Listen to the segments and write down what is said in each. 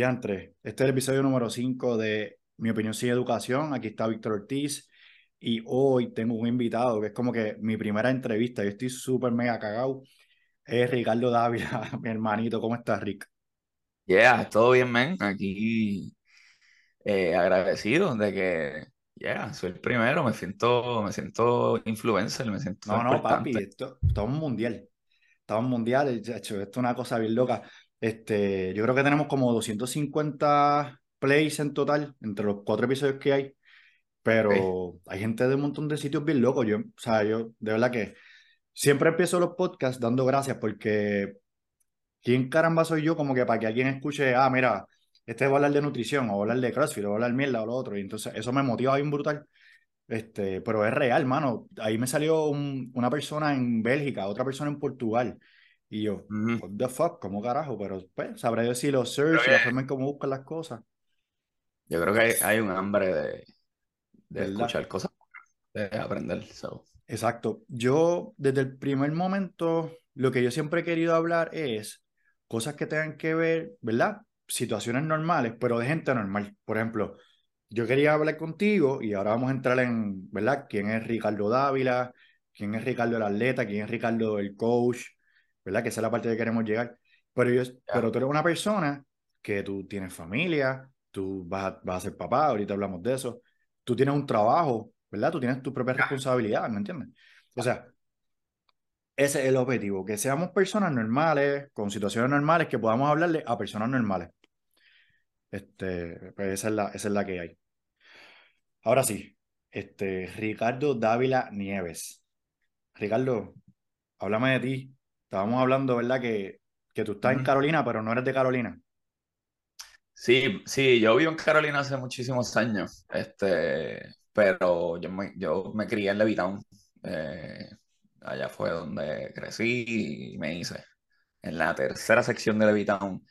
Diantre, este es el episodio número 5 de Mi opinión sin educación. Aquí está Víctor Ortiz y hoy tengo un invitado que es como que mi primera entrevista. Yo estoy súper mega cagado. Es Ricardo Dávila, mi hermanito. ¿Cómo estás, Rick? Yeah, todo bien, man. Aquí eh, agradecido de que, yeah, soy el primero. Me siento, me siento influencer, me siento No, no, papi, esto, estamos mundial. Estamos mundial. Hecho, esto es una cosa bien loca. Este, yo creo que tenemos como 250 plays en total entre los cuatro episodios que hay. Pero hay gente de un montón de sitios bien locos. Yo, o sea, yo de verdad que siempre empiezo los podcasts dando gracias porque ¿quién caramba soy yo como que para que alguien escuche, ah, mira, este va a hablar de nutrición o va a hablar de CrossFit o va a hablar mierda o lo otro? Y entonces eso me motiva bien brutal. Este, pero es real, mano. Ahí me salió un- una persona en Bélgica, otra persona en Portugal. Y yo, Ujú. what the fuck, ¿cómo carajo? Pero pues, sabré yo si los search y la forma en cómo buscan las cosas, yo creo que hay, hay un hambre de, de escuchar cosas, de aprender. So, Exacto. Yo, desde el primer momento, lo que yo siempre he querido hablar es cosas que tengan que ver, ¿verdad? Situaciones normales, pero de gente normal. Por ejemplo, yo quería hablar contigo y ahora vamos a entrar en, ¿verdad? ¿Quién es Ricardo Dávila? ¿Quién es Ricardo el atleta? ¿Quién es Ricardo el coach? ¿Verdad? Que esa es la parte que queremos llegar. Pero, yo, pero tú eres una persona que tú tienes familia, tú vas a, vas a ser papá, ahorita hablamos de eso. Tú tienes un trabajo, ¿verdad? Tú tienes tus propias Ya. responsabilidades, ¿me entiendes? O sea, ese es el objetivo, que seamos personas normales, con situaciones normales, que podamos hablarle a personas normales. Este, pues esa es la, esa es la que hay. Ahora sí, este, Ricardo Dávila Nieves. Ricardo, háblame de ti. Estábamos hablando, ¿verdad? Que, que tú estás en. Carolina, pero no eres de Carolina. Sí, sí, yo vivo en Carolina hace muchísimos años, este, pero yo me, yo me crié en Levittown. Eh, allá fue donde crecí y me hice. En la tercera sección de Levittown,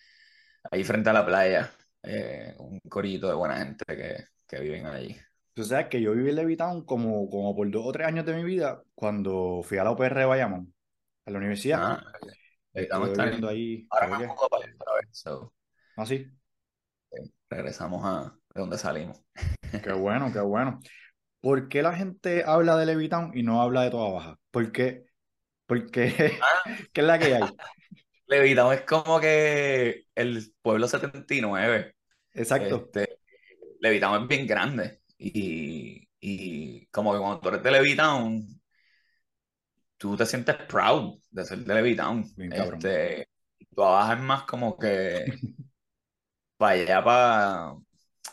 ahí frente a la playa, eh, un corillito de buena gente que, que viven allí. Tú sabes que yo viví en Levittown como, como por dos o tres años de mi vida cuando fui a la UPR de Bayamón, a la universidad. Ah, está viviendo bien. ahí, Ahora me mudo para otra vez, so, así. eh, regresamos a de donde salimos. Qué bueno, qué bueno. ¿Por qué la gente habla de Levittown y no habla de Toda Baja? ¿Por qué? Porque, Ah, ¿qué es la que hay? Levittown es como que el pueblo 79. Exacto. Este, Levittown es bien grande y, y como que cuando tú eres de Levittown, tú te sientes proud de ser de cabrón. Este, tu abajo es más como que para allá, para,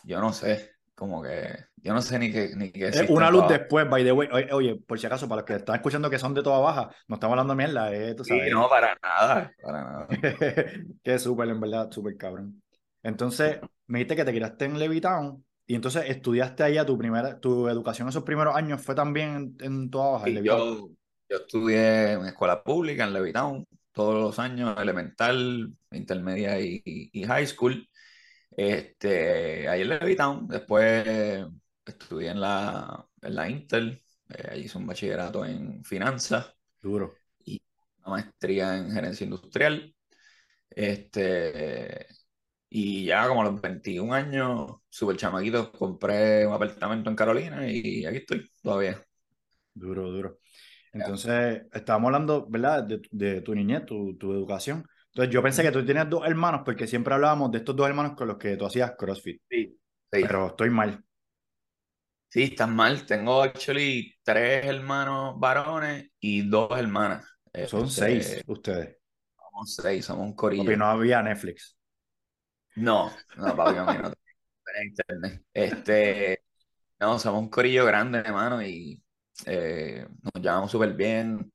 yo no sé, como que, yo no sé ni qué, ni qué existe una luz después, by the way. Oye, por si acaso, para los que están escuchando que son de Toda Baja, no estamos hablando mierda, eh, tú Sí, sabes. no, para nada, para nada. Que súper, en verdad, súper cabrón. Entonces, me dijiste que te criaste en Levittown y entonces estudiaste allá tu primera, tu educación esos primeros años fue también en, en Toda Baja, Sí, yo, yo estudié en escuela pública en Levittown todos los años, elemental, intermedia y, y high school. Este, ahí en Levittown, después estudié en la, en la Intel, eh, ahí hice un bachillerato en finanzas Duro. y una maestría en gerencia industrial. Este, y ya como a los 21 años, súper chamaquito, compré un apartamento en Carolina y aquí estoy todavía. Duro, duro. Entonces, estábamos hablando, ¿verdad? De, de tu niñez, tu, tu educación. Entonces, yo pensé que tú tenías dos hermanos porque siempre hablábamos de estos dos hermanos con los que tú hacías CrossFit, Sí, sí. pero estoy mal. Sí, estás mal. Tengo actually tres hermanos varones y dos hermanas. Son seis Este, ustedes. somos seis, somos un corillo. no había Netflix. No, no, papi, no tengo internet. Este, no, somos un corillo grande, hermano, y eh, nos llevamos súper bien.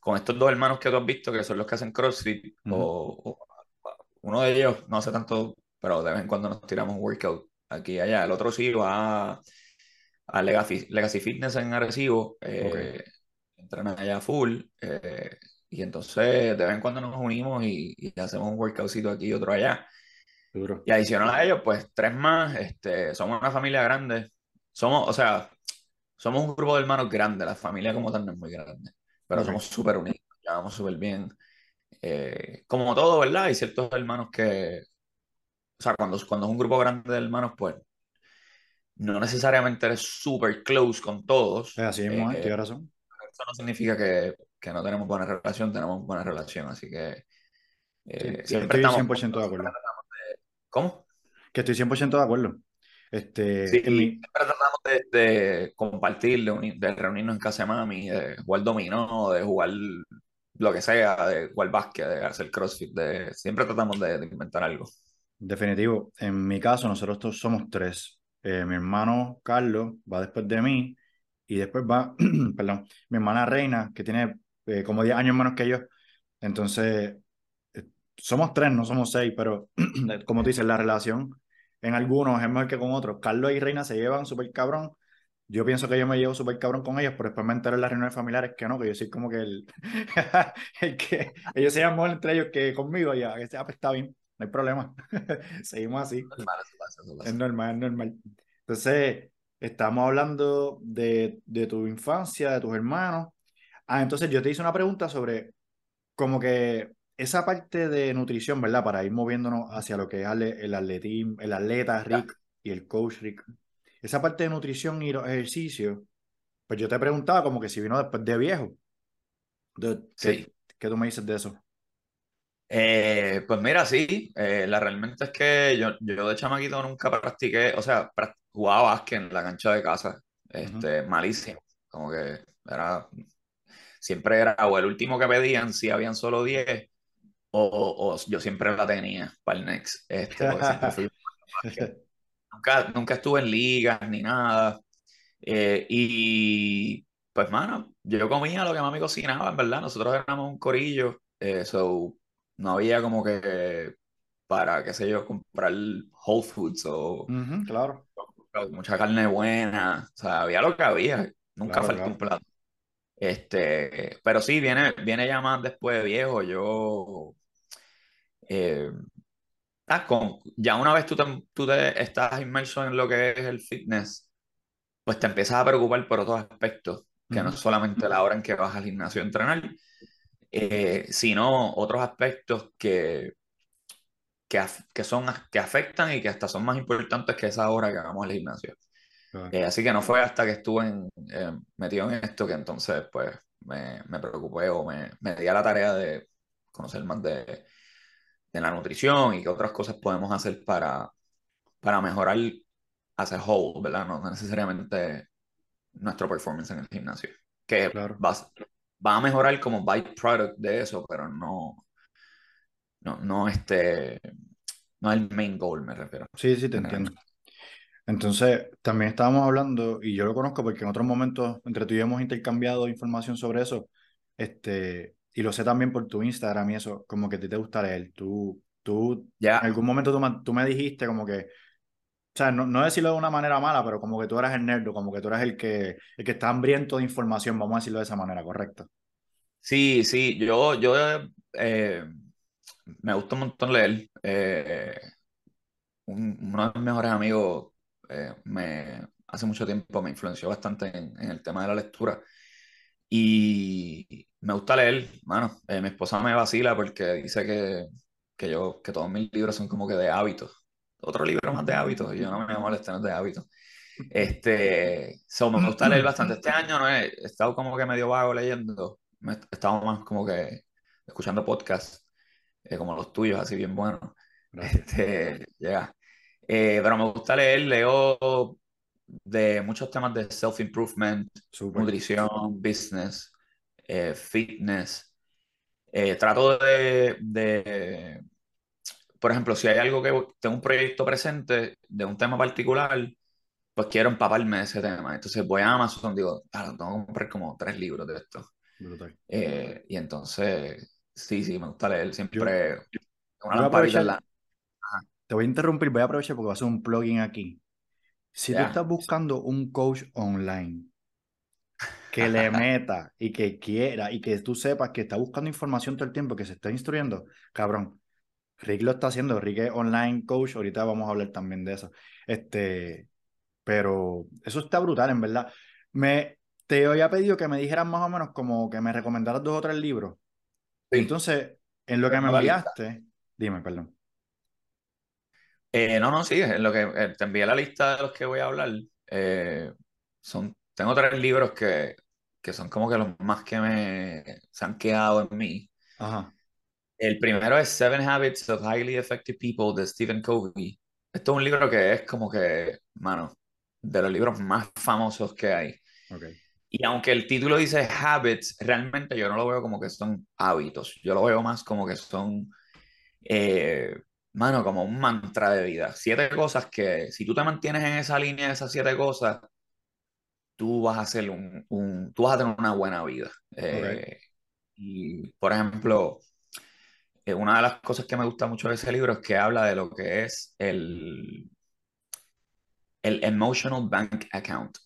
Con estos dos hermanos que tú has visto, que son los que hacen CrossFit, Ujú. o, o- uno de ellos, no hace tanto, pero de vez en cuando nos tiramos un workout aquí y allá. El otro sí va a Legacy, Legacy Fitness en Arecibo, eh, entrenan allá full, eh, y entonces de vez en cuando nos unimos y, y hacemos un workoutcito aquí y otro allá. Duro. Y adicional a ellos, pues tres más, este, somos una familia grande, somos, o sea, somos un grupo de hermanos grande, la familia como tal no es muy grande, pero Ok. somos súper unidos, llevamos súper bien, eh, como todo, ¿verdad? Hay ciertos hermanos que o sea, cuando, cuando es un grupo grande de hermanos, pues no necesariamente eres súper close con todos. así mismo, eh, tienes razón. Eso no significa que, que, no tenemos buena relación, tenemos buena relación, así que eh, siempre estoy 100% de acuerdo. ¿Cómo? Que estoy 100% de acuerdo. Este, sí, siempre tratamos de, compartir, de, reunirnos en casa de mami, de jugar dominó, de jugar lo que sea, de jugar básquet, de hacer crossfit, de, siempre tratamos de, inventar algo. Definitivo. En mi caso, nosotros somos tres. Eh, mi hermano Carlos va después de mí y después va, perdón, mi hermana Reina, que tiene eh, como 10 años menos que yo. Entonces, eh, somos tres, no somos seis, pero como tú dices, la relación en algunos es mejor que con otros. Carlos y Reina se llevan súper cabrón. Yo pienso que yo me llevo súper cabrón con ellos, pero después me entero en las reuniones familiares que no, que yo soy como que el, el que ellos se llaman entre ellos que conmigo ya, que pues está bien, no hay problema. Seguimos así. Es normal, es normal. Entonces, estamos hablando de, de tu infancia, de tus hermanos. Ah, entonces yo te hice una pregunta sobre como que esa parte de nutrición, ¿verdad? Para ir moviéndonos hacia lo que es el, atletismo, el atleta Rick y el coach Rick. Esa parte de nutrición y los ejercicios, pues yo te preguntaba como que si vino después de viejo. sí. ¿Qué tú me dices de eso? Eh, pues mira, sí, eh, la realmente es que yo, yo de chamaquito nunca practiqué, o sea, jugaba básquet en la cancha de casa, este, malísimo, como que era, siempre era, o el último que pedían, si habían solo 10, o, yo siempre la tenía para el Next. Este, nunca, nunca estuve en ligas ni nada. Eh, y pues, mano, yo comía lo que mami cocinaba, en verdad. Nosotros éramos un corillo, eh, no había como que para, qué sé yo, comprar Whole Foods o claro. mucha carne buena. O sea, había lo que había. Nunca faltó un plato. Este, pero sí, viene, viene ya más después de viejo. Yo eh, ah, con, ya una vez tú te, tú te estás inmerso en lo que es el fitness, pues te empiezas a preocupar por otros aspectos, que no es solamente la hora en que vas al gimnasio a entrenar, eh, sino otros aspectos que, que, que, son, que afectan y que hasta son más importantes que esa hora que vamos al gimnasio. Eh, así que no fue hasta que estuve en, metido en esto que entonces pues me, me preocupé o me, me di a la tarea de conocer más de, de la nutrición y qué otras cosas podemos hacer para, para mejorar as a whole, ¿verdad? No, necesariamente nuestro performance en el gimnasio. Que va, va, a mejorar como byproduct de eso, pero no, no, no, este, no es el main goal, me refiero. Sí, sí, te entiendo. Entonces, también estábamos hablando, y yo lo conozco porque en otros momentos entre tú y yo hemos intercambiado información sobre eso, este, y lo sé también por tu Instagram y eso, como que a ti te gusta leer. Tú, tú en algún momento tú, tú, me dijiste como que, o sea, no, no, decirlo de una manera mala, pero como que tú eras el nerd, como que tú eras el que, el que está hambriento de información, vamos a decirlo de esa manera, ¿correcto? Sí, sí, yo, yo eh, me gusta un montón leer. Eh, uno de mis mejores amigos eh, me, hace mucho tiempo me influenció bastante en, en el tema de la lectura. Y me gusta leer, mano. Eh, mi esposa me vacila porque dice que, que, yo, que todos mis libros son como que de hábitos. Otro libro más de hábitos, y yo no me molesta, no de hábitos. Este, so, me gusta leer bastante. Este año no he, estado como que medio vago leyendo. he estado más como que escuchando podcasts, eh, como los tuyos, así bien buenos. Este, llega. Eh, pero me gusta leer, leo de muchos temas de self-improvement, nutrición, business, eh, fitness. Eh, trato de, por ejemplo, si hay algo que tengo un proyecto presente de un tema particular, pues quiero empaparme de ese tema. Entonces voy a Amazon, digo, tengo que comprar como tres libros de esto. Eh, y entonces, sí, sí, me gusta leer siempre una Te voy a interrumpir, voy a aprovechar porque va a hacer un plugin aquí. Si tú estás buscando un coach online que le meta y que quiera y que tú sepas que está buscando información todo el tiempo, que se está instruyendo, cabrón. Rick lo está haciendo, Rick es online coach, ahorita vamos a hablar también de eso. Este, pero eso está brutal, en verdad. Me, te había pedido que me dijeras más o menos como que me recomendaras dos o tres libros. Entonces, en lo que me enviaste, dime, perdón. Eh, no, no, sí, en lo que eh, te envié la lista de los que voy a hablar. Eh, son, tengo tres libros que, que son como que los más que me se han quedado en mí. Ajá, El primero es Seven Habits of Highly Effective People de Stephen Covey. Esto es un libro que es como que, mano, de los libros más famosos que hay. ok, Y aunque el título dice habits, realmente yo no lo veo como que son hábitos. Yo lo veo más como que son, eh, mano, como un mantra de vida. Siete cosas que si tú te mantienes en esa línea de esas siete cosas, tú vas a hacer un, un- tú vas a tener una buena vida. Eh, y, por ejemplo, eh, una de las cosas que me gusta mucho de ese libro es que habla de lo que es el, el emotional bank account.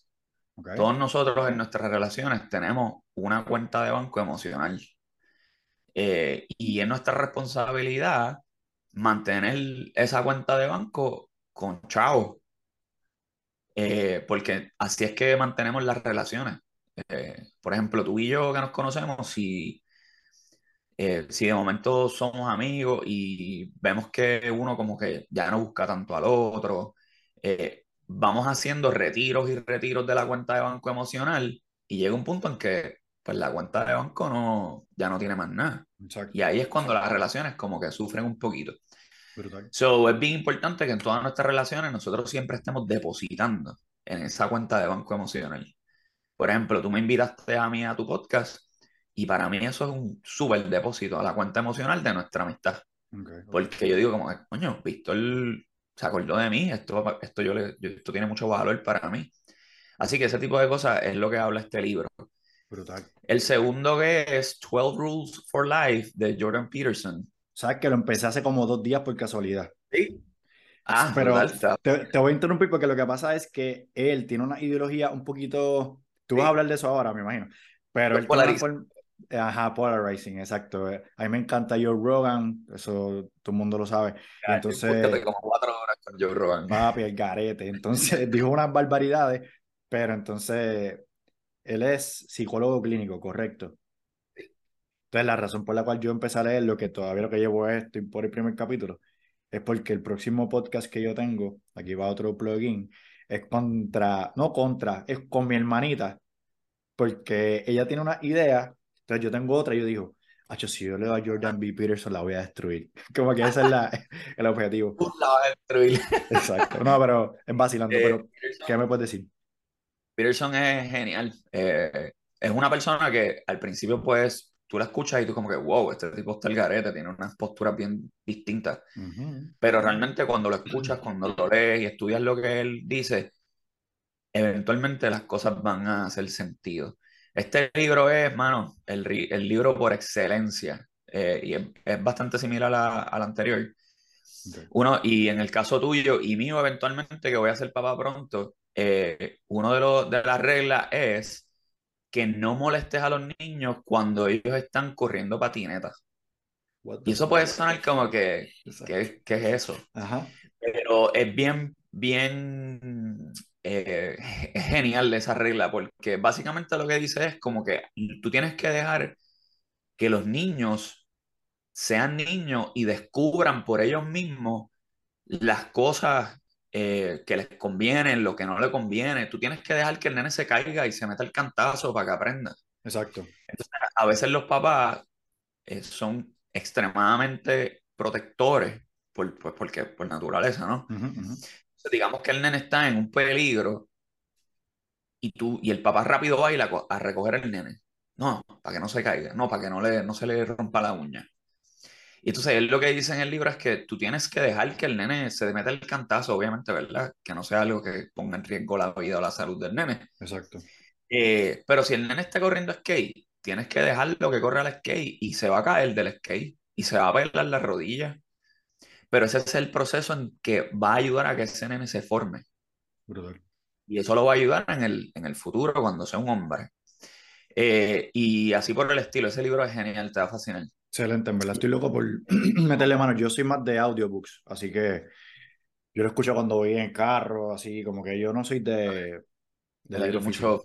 Todos nosotros en nuestras relaciones tenemos una cuenta de banco emocional. Eh, y es nuestra responsabilidad mantener esa cuenta de banco con chao. Eh, porque así es que mantenemos las relaciones. Eh, por ejemplo, tú y yo que nos conocemos, si, eh, si de momento somos amigos y vemos que uno como que ya no busca tanto al otro, vamos haciendo retiros y retiros de la cuenta de banco emocional y llega un punto en que pues la cuenta de banco no, ya no tiene más nada. exacto, Y ahí es cuando las relaciones como que sufren un poquito. Brutal. So, es bien importante que en todas nuestras relaciones nosotros siempre estemos depositando en esa cuenta de banco emocional. Por ejemplo, tú me invitaste a mí a tu podcast y para mí eso es un súper depósito a la cuenta emocional de nuestra amistad. Porque yo digo como, coño, Víctor se acordó de mí, esto, esto, yo le, yo- esto tiene mucho valor para mí. Así que ese tipo de cosas es lo que habla este libro. Brutal. El segundo que es 12 Rules for Life de Jordan Peterson. Sabes que lo empecé hace como dos días por casualidad. Sí. Ah, Pero te, te voy a interrumpir porque lo que pasa es que él tiene una ideología un poquito. Tú vas a Sí. hablar de eso ahora, me imagino. Pero él forma. Ajá, polarizing, exacto. Eh, A mí me encanta Joe Rogan, eso todo el mundo lo sabe. Ya, entonces, como cuatro horas con Joe Rogan. papi, el garete. Entonces, dijo unas barbaridades, pero entonces, él es psicólogo clínico, correcto. Entonces, la razón por la cual yo empecé a leer lo que todavía lo que llevo es, estoy por el primer capítulo, es porque el próximo podcast que yo tengo, aquí va otro plugin, es contra, no contra, es con mi hermanita, porque ella tiene una idea, entonces yo tengo otra y yo digo, Hacho, si yo le doy a Jordan B. Peterson, la voy a destruir. Como que ese es la, el objetivo. Tú la vas a destruir. Exacto. No, pero es vacilando, Eh, pero Peterson, ¿qué me puedes decir? Peterson es genial. Eh, es una persona que al principio, pues, tú la escuchas y tú como que, wow, este tipo está el garete, tiene unas posturas bien distintas. Pero realmente cuando lo escuchas, cuando lo lees y estudias lo que él dice, eventualmente las cosas van a hacer sentido. Este libro es, mano, el, el libro por excelencia. eh, y es, es bastante similar a- al anterior. Ok. Uno, y en el caso tuyo y mío, eventualmente, que voy a ser papá pronto, eh, uno de, los, de las reglas es que no molestes a los niños cuando ellos están corriendo patinetas. Y eso puede sonar como que. ¿qué, qué es eso? Ajá. Pero es bien, bien eh, genial esa regla, porque básicamente lo que dice es como que tú tienes que dejar que los niños sean niños y descubran por ellos mismos las cosas eh, que les convienen, lo que no les conviene. Tú tienes que dejar que el nene se caiga y se meta el cantazo para que aprenda. Exacto. Entonces, a veces los papás eh, son extremadamente protectores por, pues, porque, por naturaleza, ¿no? Entonces, digamos que el nene está en un peligro y, tú, y el papá rápido va a a, co- a recoger el nene. No, para que no se caiga, no, para que no, le, no se le rompa la uña. Y entonces él lo que dice en el libro es que tú tienes que dejar que el nene se meta el cantazo, obviamente, ¿verdad? Que no sea algo que ponga en riesgo la vida o la salud del nene. Exacto. Eh, pero si el nene está corriendo skate, tienes que dejarlo que corra al skate y se va a caer del skate y se va a pelar la rodilla. Pero ese es el proceso en que va a ayudar a que ese nene se forme. Brutal. Y eso lo va a ayudar en el, en el futuro cuando sea un hombre. Eh, y así por el estilo, ese libro es genial, te va a fascinar. Excelente, en verdad estoy loco por meterle mano. Yo soy más de audiobooks, así que yo lo escucho cuando voy en carro, así como que yo no soy de, de físico. mucho.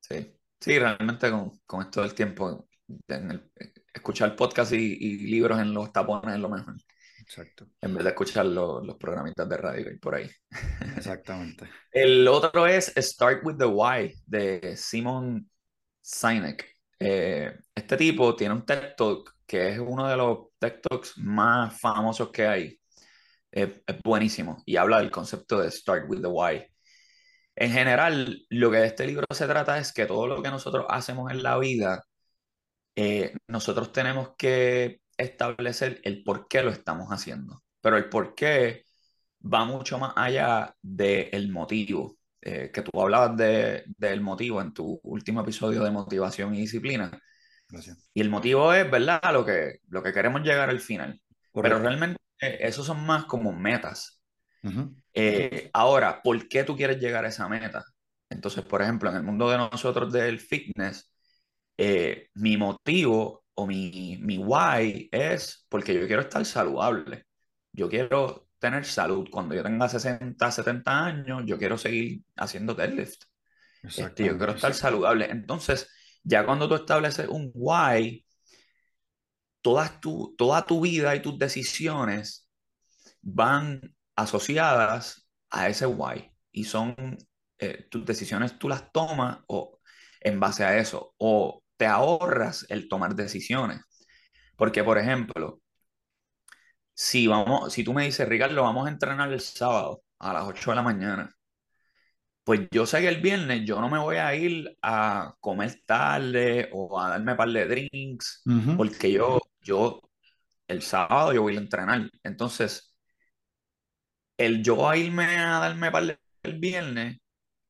Sí, sí, realmente con, con esto del tiempo, en el- escuchar podcast y, y libros en los tapones es lo mejor. Exacto. En vez de escuchar los, los programitas de radio y por ahí. Exactamente. El otro es Start with the Why de Simon Sinek. Eh, este tipo tiene un TED Talk que es uno de los TED Talks más famosos que hay. es buenísimo y habla del concepto de Start with the Why. En general, lo que de este libro se trata es que todo lo que nosotros hacemos en la vida, eh, nosotros tenemos que establecer el por qué lo estamos haciendo. Pero el por qué va mucho más allá del motivo. Eh, que tú hablabas de, del motivo en tu último episodio de motivación y disciplina. Gracias. Y el motivo es, ¿verdad? Lo que, lo que queremos llegar al final. Pero realmente eh, esos son más como metas. Eh, ahora, ¿por qué tú quieres llegar a esa meta? Entonces, por ejemplo, en el mundo de nosotros del fitness, mi motivo o mi, mi why es porque yo quiero estar saludable. Yo quiero tener salud. Cuando yo tenga 60, 70 años, yo quiero seguir haciendo deadlift. Este, yo quiero estar saludable. Entonces, ya cuando tú estableces un why, toda tu, toda tu vida y tus decisiones van asociadas a ese why. Y son eh, tus decisiones, tú las tomas o, en base a eso. O te ahorras el tomar decisiones. Porque, por ejemplo, si, vamos, si tú me dices, Ricardo, vamos a entrenar el sábado a las 8 de la mañana, pues yo sé que el viernes yo no me voy a ir a comer tarde o a darme un par de drinks, porque yo, yo, el sábado yo voy a entrenar. Entonces, el yo a irme a darme par de el viernes,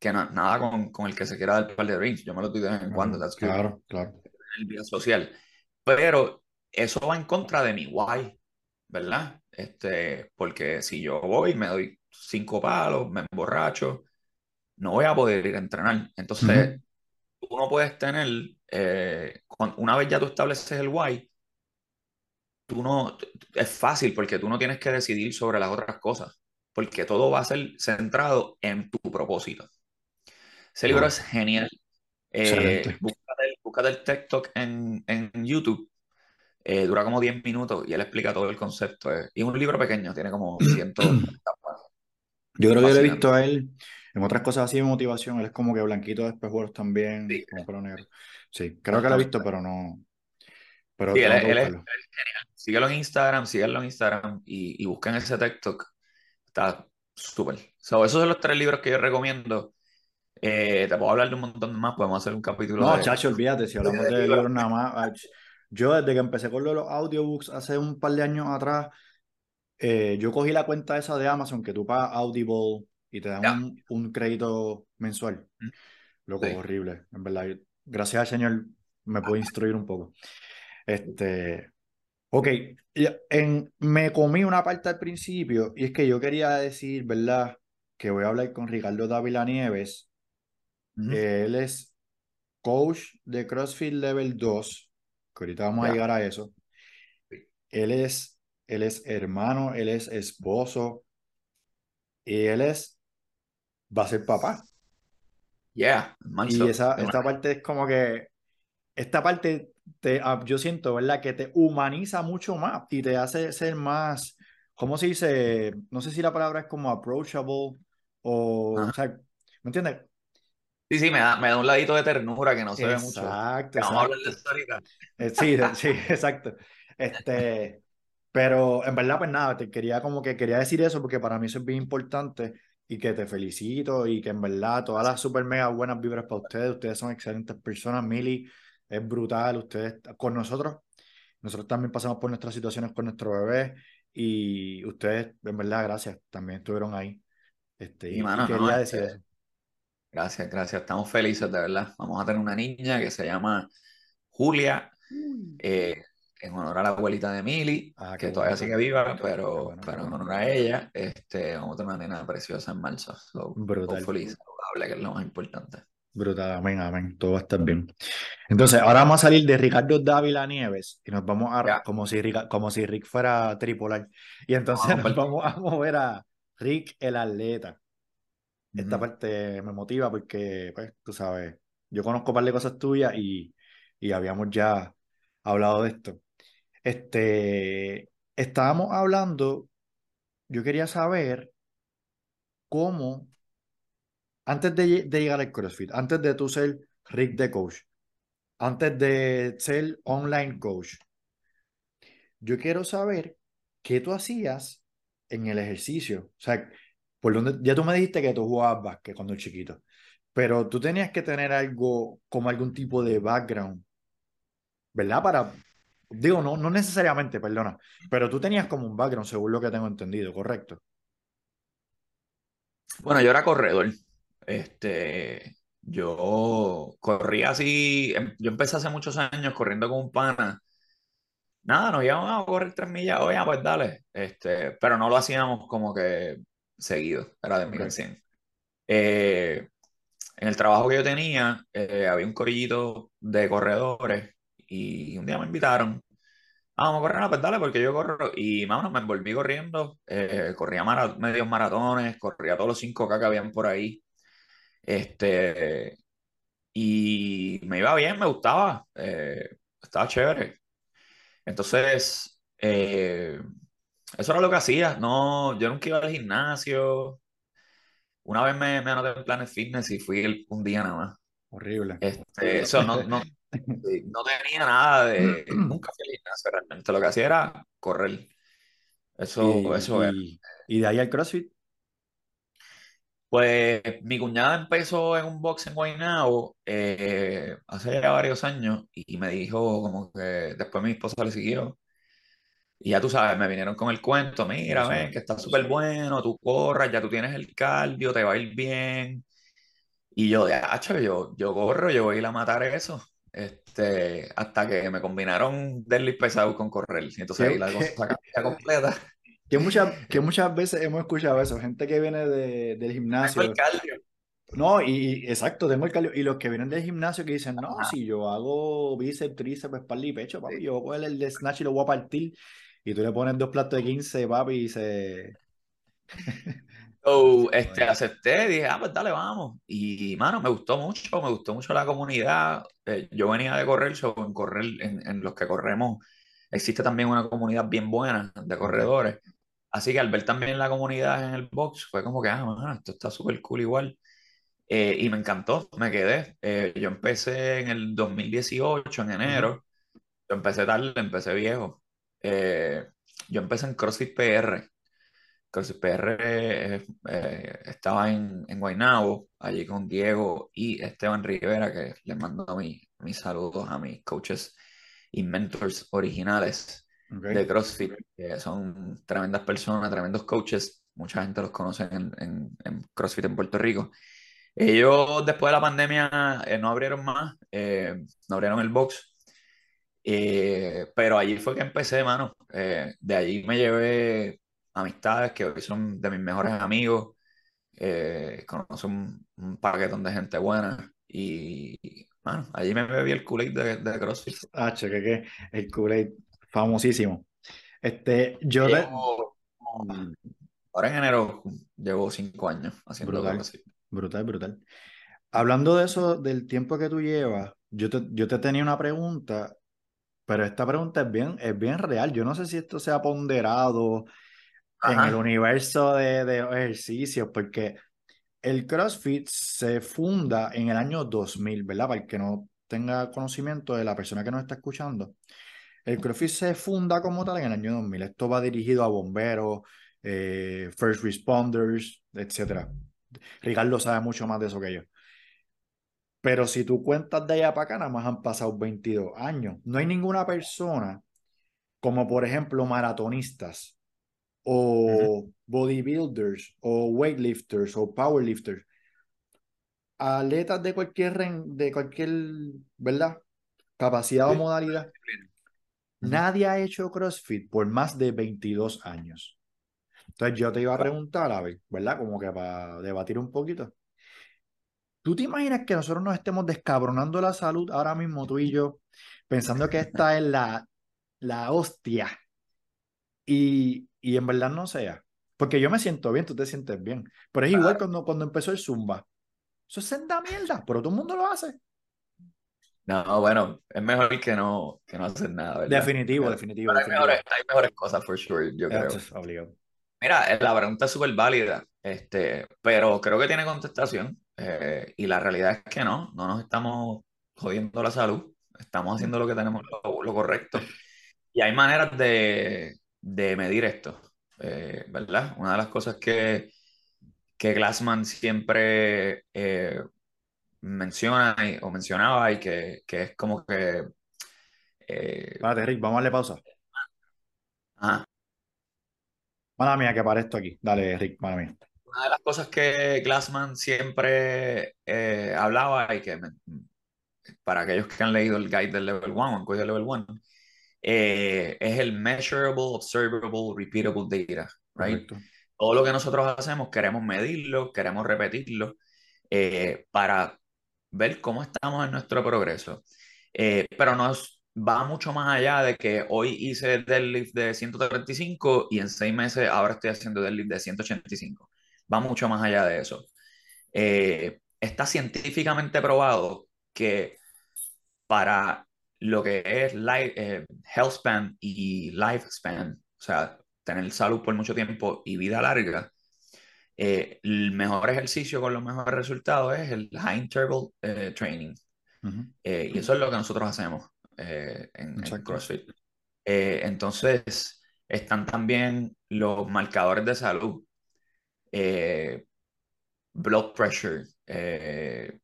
que nada con, con, el que se quiera dar par de drinks, yo me lo doy de vez en cuando, claro, claro. En el día social. Pero eso va en contra de mi guay. ¿Verdad? Este, porque si yo voy, me doy cinco palos, me emborracho, no voy a poder ir a entrenar. Entonces, tú no puedes tener, eh, una vez ya tú estableces el why, tú no, es fácil porque tú no tienes que decidir sobre las otras cosas, porque todo va a ser centrado en tu propósito. Ese libro es genial. Eh, búscate, el TikTok en, en YouTube eh, dura como 10 minutos y él explica todo el concepto. Eh. Y es un libro pequeño, tiene como 100 Yo creo que lo he visto a él en otras cosas así de motivación. Él es como que blanquito de espejuelos también, sí. como negro. Sí, creo que lo he visto, pero no. Pero sí, él, es, genial. Síguelo en Instagram, síguelo en Instagram y, y busquen ese TikTok. Está súper. So, esos son los tres libros que yo recomiendo. Eh, te puedo hablar de un montón más, podemos hacer un capítulo. No, chacho, olvídate, si hablamos de libros nada más. Yo desde que empecé con los audiobooks hace un par de años atrás, eh, yo cogí la cuenta esa de Amazon que tú pagas Audible y te dan un, crédito mensual. Mm. Loco, horrible, en verdad. Gracias al Señor me puede instruir un poco. Este, ok, en, me comí una parte al principio y es que yo quería decir, ¿verdad? Que voy a hablar con Ricardo Dávila Nieves. él es coach de CrossFit Level 2 ahorita vamos a llegar a eso. Él es, él es hermano, él es esposo y él es, va a ser papá. Yeah, y esa, esta parte es como que, esta parte te, ah, yo siento, ¿verdad? Que te humaniza mucho más y te hace ser más, ¿cómo se dice? No sé si la palabra es como approachable o, o sea, ¿me entiendes? Sí, sí, me da, me da un ladito de ternura que no se ve mucho. Exacto, Vamos a hablar de eso eh, sí, sí, exacto. Este, pero en verdad, pues nada, te quería como que quería decir eso porque para mí eso es bien importante y que te felicito y que en verdad todas las super mega buenas vibras para ustedes. Ustedes son excelentes personas. Mili es brutal. Ustedes con nosotros, nosotros también pasamos por nuestras situaciones con nuestro bebé y ustedes, en verdad, gracias. También estuvieron ahí. Este, y, quería decir este, eso. Gracias, gracias. Estamos felices, de verdad. Vamos a tener una niña que se llama Julia, eh, en honor a la abuelita de Mili, ah, que todavía sigue viva, pero, pero en honor a ella, este, vamos a tener una nena preciosa en marzo. Brutal. Feliz, saludable, que es lo más importante. Brutal, amén, amén. Todo va a estar bien. Entonces, ahora vamos a salir de Ricardo Dávila Nieves y nos vamos a, como si, Rick, como si Rick fuera tripolar. Y entonces nos vamos a mover a Rick el atleta. Esta parte me motiva porque, pues, tú sabes, yo conozco un par de cosas tuyas y, y habíamos ya hablado de esto. Este, estábamos hablando, yo quería saber cómo, antes de, de llegar al CrossFit, antes de tú ser Rick de coach, antes de ser online coach, yo quiero saber qué tú hacías en el ejercicio. O sea, donde, ya tú me dijiste que tú jugabas básquet cuando chiquito, pero tú tenías que tener algo como algún tipo de background, ¿verdad? Para, digo, no, no necesariamente, perdona, pero tú tenías como un background, según lo que tengo entendido, ¿correcto? Bueno, yo era corredor. Este, yo corría así, em, yo empecé hace muchos años corriendo con un pana. Nada, nos íbamos a correr tres millas, oye, pues dale. Este, pero no lo hacíamos como que seguido, era de mil en cien. Eh, en el trabajo que yo tenía, eh, había un corillito de corredores y un día me invitaron. Ah, vamos a correr, pues dale, porque yo corro. Y, mano, me envolví corriendo. eh, corría mara- medios maratones, corría todos los 5K que habían por ahí. Este, y me iba bien, me gustaba, eh, estaba chévere. Entonces, eh, eso era lo que hacía. No, yo nunca iba al gimnasio. Una vez me, me anoté en Planet Fitness y fui el- un día nada más. Horrible. Este, eso no, no, no tenía nada de. Nunca fui al gimnasio realmente. Lo que hacía era correr. Eso, Y, eso era. y, y de ahí al CrossFit, Pues mi cuñada empezó en un box en Guaynabo eh, hace ya varios años y me dijo como que después mi esposa le siguió. Y ya tú sabes, me vinieron con el cuento, mira, ven, que está súper bueno, tú corras, ya tú tienes el cardio, te va a ir bien. Y yo, de hacho, yo, yo corro, yo voy a ir a matar eso. Este, hasta que me combinaron deadlift pesado con correr. Y entonces ¿Qué- ahí la cosa completa. que muchas, que muchas veces hemos escuchado eso, gente que viene de, del Tengo gimnasio. el cardio. No, y, y- exacto, tengo el cardio. Y los que vienen del gimnasio que dicen, no, Ajá. si yo hago bíceps, tríceps, espalda y pecho, papi, yo voy a coger el de snatch y lo voy a partir. Y tú le pones dos platos de 15, papi, y se... So, este, acepté, dije, ah, pues dale, vamos. Y, mano, me gustó mucho, me gustó mucho la comunidad. Eh, yo venía de correr, so, en correr, en, en los que corremos, existe también una comunidad bien buena de corredores. Así que al ver también la comunidad en el box, fue como que, ah, mano, esto está súper cool igual. Eh, y me encantó, me quedé. Eh, yo empecé en el 2018, en enero. Yo empecé tarde, empecé viejo. Eh, yo empecé en CrossFit PR. CrossFit PR eh, eh, estaba en, en Guaynabo, allí con Diego y Esteban Rivera, que les mando mi- mis saludos a mis coaches y mentors originales Ok. de CrossFit, que son tremendas personas, tremendos coaches. Mucha gente los conoce en, en- en CrossFit en Puerto Rico. Ellos después de la pandemia eh, no abrieron más, eh, no abrieron el box, eh, pero allí fue que empecé, mano. Eh, de allí me llevé amistades que hoy son de mis mejores amigos. Eh, conozco un, un paquetón de gente buena y, mano, allí me bebí el Kool-Aid de, de CrossFit. Ah, che, que, que el Kool-Aid, famosísimo. Este, yo Llevo, ahora en enero llevo cinco años haciendo Brutal. CrossFit. Brutal, brutal. Hablando de eso, del tiempo que tú llevas, yo te, yo te tenía una pregunta, pero esta pregunta es bien, es bien real. Yo no sé si esto se ha ponderado en el universo de, de ejercicios, porque el CrossFit se funda en el año 2000, ¿verdad? Para el que no tenga conocimiento de la persona que nos está escuchando. El CrossFit se funda como tal en el año 2000. Esto va dirigido a bomberos, eh, first responders, etcétera. Ricardo sabe mucho más de eso que yo. Pero si tú cuentas de allá para acá, nada más han pasado 22 años. No hay ninguna persona, como por ejemplo maratonistas, o bodybuilders, o weightlifters, o powerlifters, atletas de cualquier, de cualquier, ¿verdad? Capacidad o modalidad. Nadie ha hecho CrossFit por más de 22 años. Entonces yo te iba a preguntar, a ver, ¿verdad? Como que para debatir un poquito. ¿Tú te imaginas que nosotros nos estemos descabronando la salud ahora mismo, tú y yo, pensando que esta es la, la hostia y, y en verdad no sea? Porque yo me siento bien, tú te sientes bien. Pero es igual cuando, cuando empezó el Zumba. Eso es senda mierda, pero todo el mundo lo hace. No, bueno, es mejor que no, que no hacer nada, ¿verdad? Definitivo, definitivo. Hay, definitivo. Mejores, hay mejores cosas, for sure, yo creo. obligado. Mira, la pregunta es súper válida, este, pero creo que tiene contestación. Eh, y la realidad es que no, no nos estamos jodiendo la salud, estamos haciendo lo que tenemos lo, correcto. Y hay maneras de, de medir esto, eh, ¿verdad? Una de las cosas que, que Glassman siempre eh, menciona o mencionaba y que, que, es como que... Eh, Rick, vamos a darle pausa. Ajá. Mala mía que para esto aquí. Dale, Rick, mala mía una de las cosas que Glassman siempre eh, hablaba y que para aquellos que han leído el guide del level 1 el código level 1 eh, es el measurable, observable, repeatable data, right? Todo lo que nosotros hacemos queremos medirlo, queremos repetirlo eh, para ver cómo estamos en nuestro progreso. pero nos va mucho más allá de que hoy hice deadlift de 135 y en seis meses ahora estoy haciendo deadlift de 185 va mucho más allá de eso. Eh, está científicamente probado que para lo que es life, eh, health span y lifespan, o sea, tener salud por mucho tiempo y vida larga, eh, el mejor ejercicio con los mejores resultados es el high interval training. y eso es lo que nosotros hacemos en, en, CrossFit. entonces, están también los marcadores de salud eh, blood pressure, eh,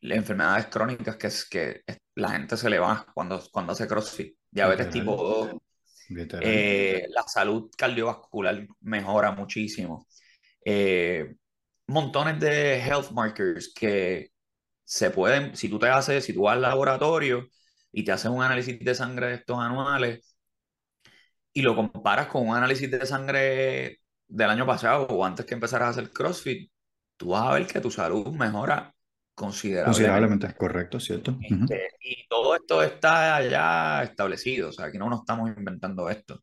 enfermedades crónicas que, es, que la gente se le va cuando, cuando hace CrossFit, diabetes tipo 2, eh, la salud cardiovascular mejora muchísimo. montones de health markers que se pueden, si tú te haces, si tú vas al laboratorio y te haces un análisis de sangre de estos anuales y lo comparas con un análisis de sangre del año pasado o antes que empezaras a hacer CrossFit, tú vas a ver que tu salud mejora considerablemente. Considerablemente, correcto, cierto. Este, y todo esto está ya establecido, o sea, aquí no nos estamos inventando esto.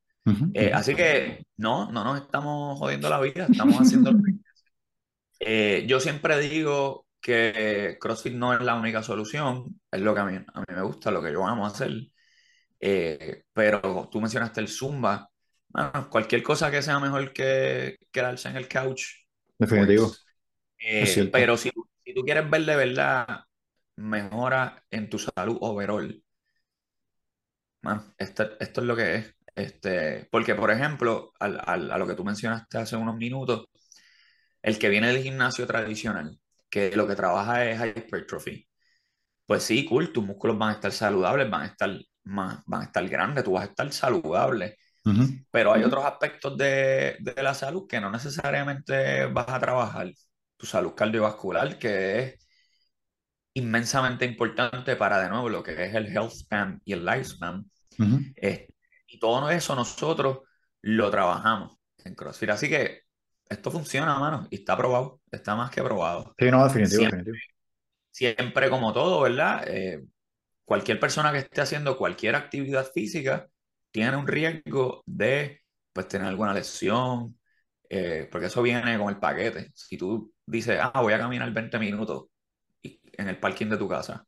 Eh, así que no, no nos estamos jodiendo la vida, estamos haciendo eh, Yo siempre digo que CrossFit no es la única solución, es lo que a mí, a mí me gusta, lo que yo amo hacer. Eh, pero tú mencionaste el Zumba, cualquier cosa que sea mejor que quedarse en el couch. Definitivo. Pues, eh, pero si, si, tú quieres ver de verdad mejora en tu salud overall, esto, esto es lo que es. Este, porque, por ejemplo, al, al, a lo que tú mencionaste hace unos minutos, el que viene del gimnasio tradicional, que lo que trabaja es hypertrophy, pues sí, cool, tus músculos van a estar saludables, van a estar más, van a estar grandes, tú vas a estar saludable. Pero hay otros aspectos de, de, la salud que no necesariamente vas a trabajar. Tu salud cardiovascular, que es inmensamente importante para, de nuevo, lo que es el health span y el lifespan. Eh, y todo eso nosotros lo trabajamos en CrossFit. Así que esto funciona, mano, y está probado, está más que probado. Sí, no, definitivo, siempre, definitivo. Siempre como todo, ¿verdad? Eh, cualquier persona que esté haciendo cualquier actividad física, tiene un riesgo de pues, tener alguna lesión, eh, porque eso viene con el paquete. Si tú dices, ah, voy a caminar 20 minutos en el parking de tu casa,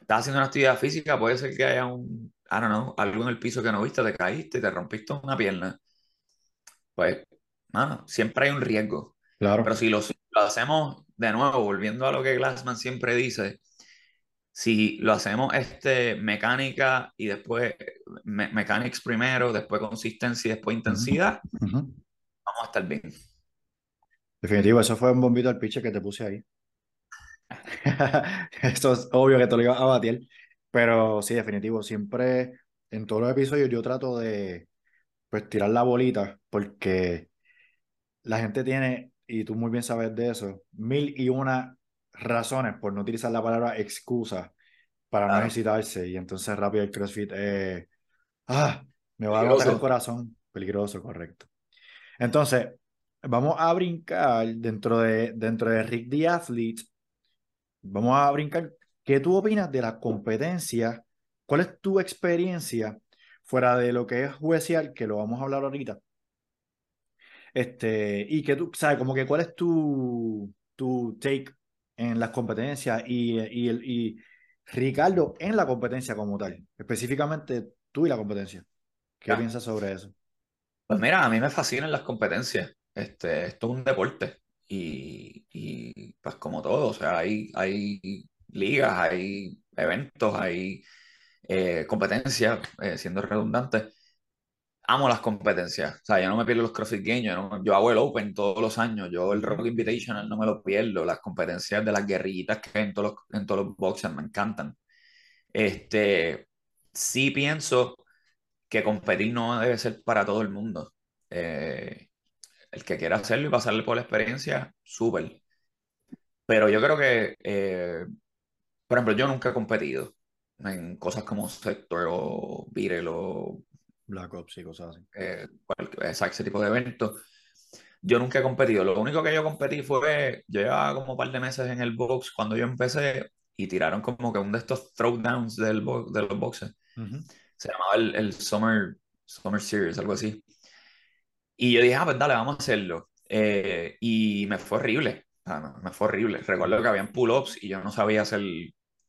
estás haciendo una actividad física, puede ser que haya un, I don't know, algo en el piso que no viste, te caíste, te rompiste una pierna. Pues, mano, siempre hay un riesgo. Claro. Pero si lo, lo hacemos de nuevo, volviendo a lo que Glassman siempre dice, si lo hacemos este, mecánica y después mechanics primero, después consistencia y después intensidad, vamos a estar bien. Definitivo, eso fue un bombito al pitch que te puse ahí. Esto es obvio que te lo iba a batir, pero sí, definitivo, siempre en todos los episodios yo trato de pues tirar la bolita porque la gente tiene, y tú muy bien sabes de eso, mil y una razones por no utilizar la palabra excusa para no ejercitarse. Y entonces rápido el CrossFit, eh, ah, me va a dar el corazón. Peligroso, correcto. Entonces, vamos a brincar dentro de, dentro de Rick the Athlete. Vamos a brincar. ¿Qué tú opinas de la competencia? ¿Cuál es tu experiencia fuera de lo que es juicial, que lo vamos a hablar ahorita? Este, y que tú, ¿sabes? Como que cuál es tu, tu take en las competencias y, y, y Ricardo en la competencia como tal, específicamente tú y la competencia. ¿Qué piensas sobre eso? Pues mira, a mí me fascinan las competencias. Este, esto es un deporte y, y pues como todo, o sea, hay, hay ligas, hay eventos, hay eh, competencias, eh, siendo redundante. Amo las competencias, o sea, yo no me pierdo los CrossFit Games, yo, yo, hago el Open todos los años, yo el Rock Invitational no me lo pierdo, las competencias de las guerrillitas que hay en todos los, en todos los boxes me encantan. Este, sí pienso que competir no debe ser para todo el mundo. Eh, el que quiera hacerlo y pasarle por la experiencia, súper. Pero yo creo que, eh, por ejemplo, yo nunca he competido en cosas como Sector o Virel o Black Ops y cosas así. Eh, ese tipo de eventos. Yo nunca he competido. Lo único que yo competí fue, yo llevaba como un par de meses en el box cuando yo empecé y tiraron como que uno de estos throwdowns del de los boxes. Se llamaba el, el, Summer, Summer Series, algo así. Y yo dije, ah, pues dale, vamos a hacerlo. Eh, y me fue horrible. Ah, me fue horrible. Recuerdo que habían pull-ups y yo no sabía hacer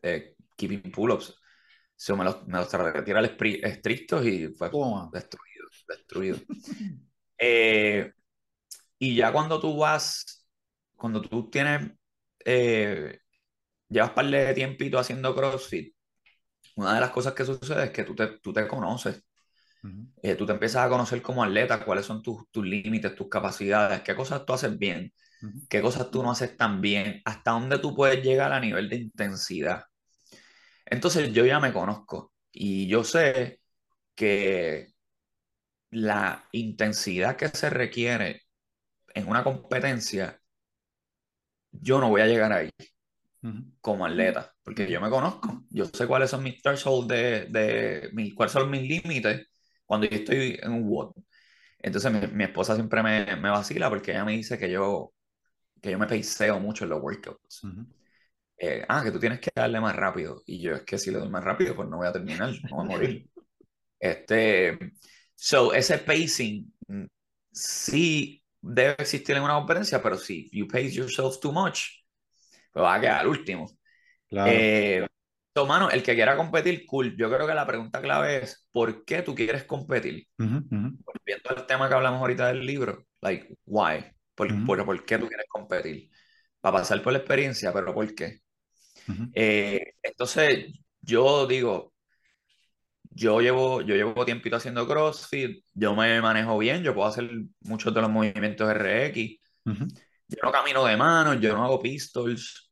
eh, keeping pull-ups. So, me los, me los tirar estrictos y fue destruido, destruido. Eh, y ya cuando tú vas, cuando tú tienes, eh, llevas par de tiempito haciendo CrossFit, una de las cosas que sucede es que tú te, tú te conoces. Eh, tú te empiezas a conocer como atleta cuáles son tus, tus límites, tus capacidades, qué cosas tú haces bien, qué cosas tú no haces tan bien, hasta dónde tú puedes llegar a nivel de intensidad. Entonces yo ya me conozco y yo sé que la intensidad que se requiere en una competencia, yo no voy a llegar ahí como atleta, porque yo me conozco, yo sé cuáles son mis thresholds de, de cuáles son mis límites cuando yo estoy en un WOD. Entonces mi, esposa siempre me, me, vacila porque ella me dice que yo, que yo me peiseo mucho en los workouts. Eh, ah, que tú tienes que darle más rápido. Y yo es que si le doy más rápido, pues no voy a terminar, no voy a morir. este, so, ese pacing mm, sí debe existir en una competencia, pero si you pace yourself too much, pues va a quedar último. Claro. Eh, mano, el que quiera competir, cool. Yo creo que la pregunta clave es, ¿por qué tú quieres competir? Viendo el tema que hablamos ahorita del libro, like, why? ¿Por, por, qué tú quieres competir? Para pasar por la experiencia, pero ¿por qué? Eh, entonces, yo digo, yo llevo, yo llevo tiempito haciendo CrossFit, yo me manejo bien, yo puedo hacer muchos de los movimientos RX, yo no camino de manos, yo no hago pistols,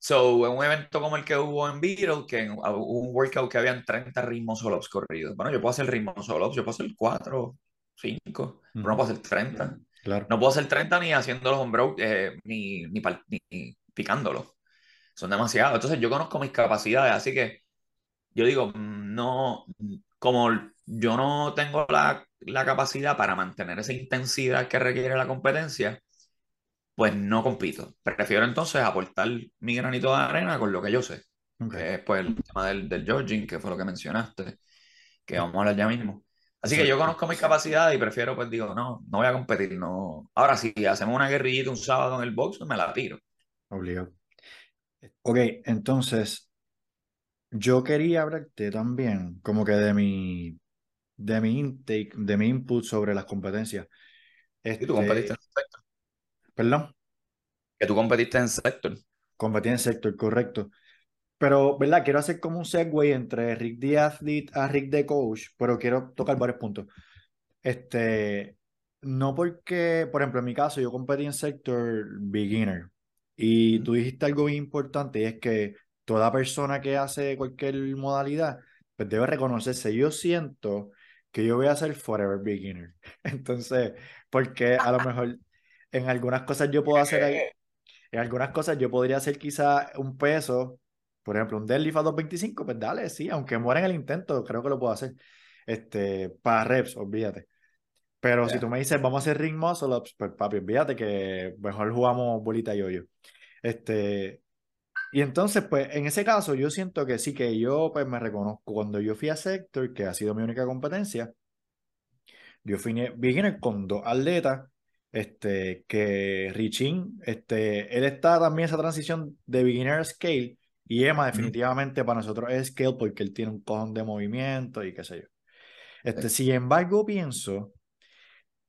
So, en un evento como el que hubo en Beetle, que en, un workout que habían 30 ritmos solos corridos. Bueno, yo puedo hacer ritmos solos, yo puedo hacer 4, 5, pero no puedo hacer 30. Claro. No puedo hacer 30 ni haciendo los hombros, eh, ni, ni, ni, picándolos. Son demasiados. Entonces, yo conozco mis capacidades, así que yo digo, no, como yo no tengo la, la capacidad para mantener esa intensidad que requiere la competencia, pues no compito. Prefiero entonces aportar mi granito de arena con lo que yo sé. Que es pues el tema del, del Georging, que fue lo que mencionaste, que vamos a hablar ya mismo. Así que yo conozco mis capacidades y prefiero, pues digo, no, no voy a competir, no. Ahora, si hacemos una guerrillita un sábado en el box, me la tiro. Obligado. Ok, entonces, yo quería hablarte también como que de mi, de mi intake, de mi input sobre las competencias. ¿Y tú competiste este, ¿Perdón? Que tú competiste en sector. Competí en sector, correcto. Pero, ¿verdad? Quiero hacer como un segue entre Rick de Athlete a Rick de Coach, pero quiero tocar varios puntos. Este, no porque, por ejemplo, en mi caso, yo competí en sector beginner. Y tú dijiste algo importante, y es que toda persona que hace cualquier modalidad, pues debe reconocerse. Yo siento que yo voy a ser forever beginner. Entonces, porque a lo mejor en algunas cosas yo puedo hacer ahí, en algunas cosas yo podría hacer quizá un peso, por ejemplo, un deadlift a 225, pues dale, sí, aunque muera en el intento, creo que lo puedo hacer. Este, para reps, olvídate. Pero si tú me dices, vamos a hacer ring muscle ups, pues papi, olvídate que mejor jugamos bolita y yo-yo. Este, y entonces, pues, en ese caso, yo siento que sí, que yo, pues, me reconozco. Cuando yo fui a Sector, que ha sido mi única competencia, yo fui beginner con dos atletas este, que Richin, este, él está también en esa transición de beginner scale, Y Emma definitivamente para nosotros es scale porque él tiene un cojón de movimiento y qué sé yo. Este, sin embargo, pienso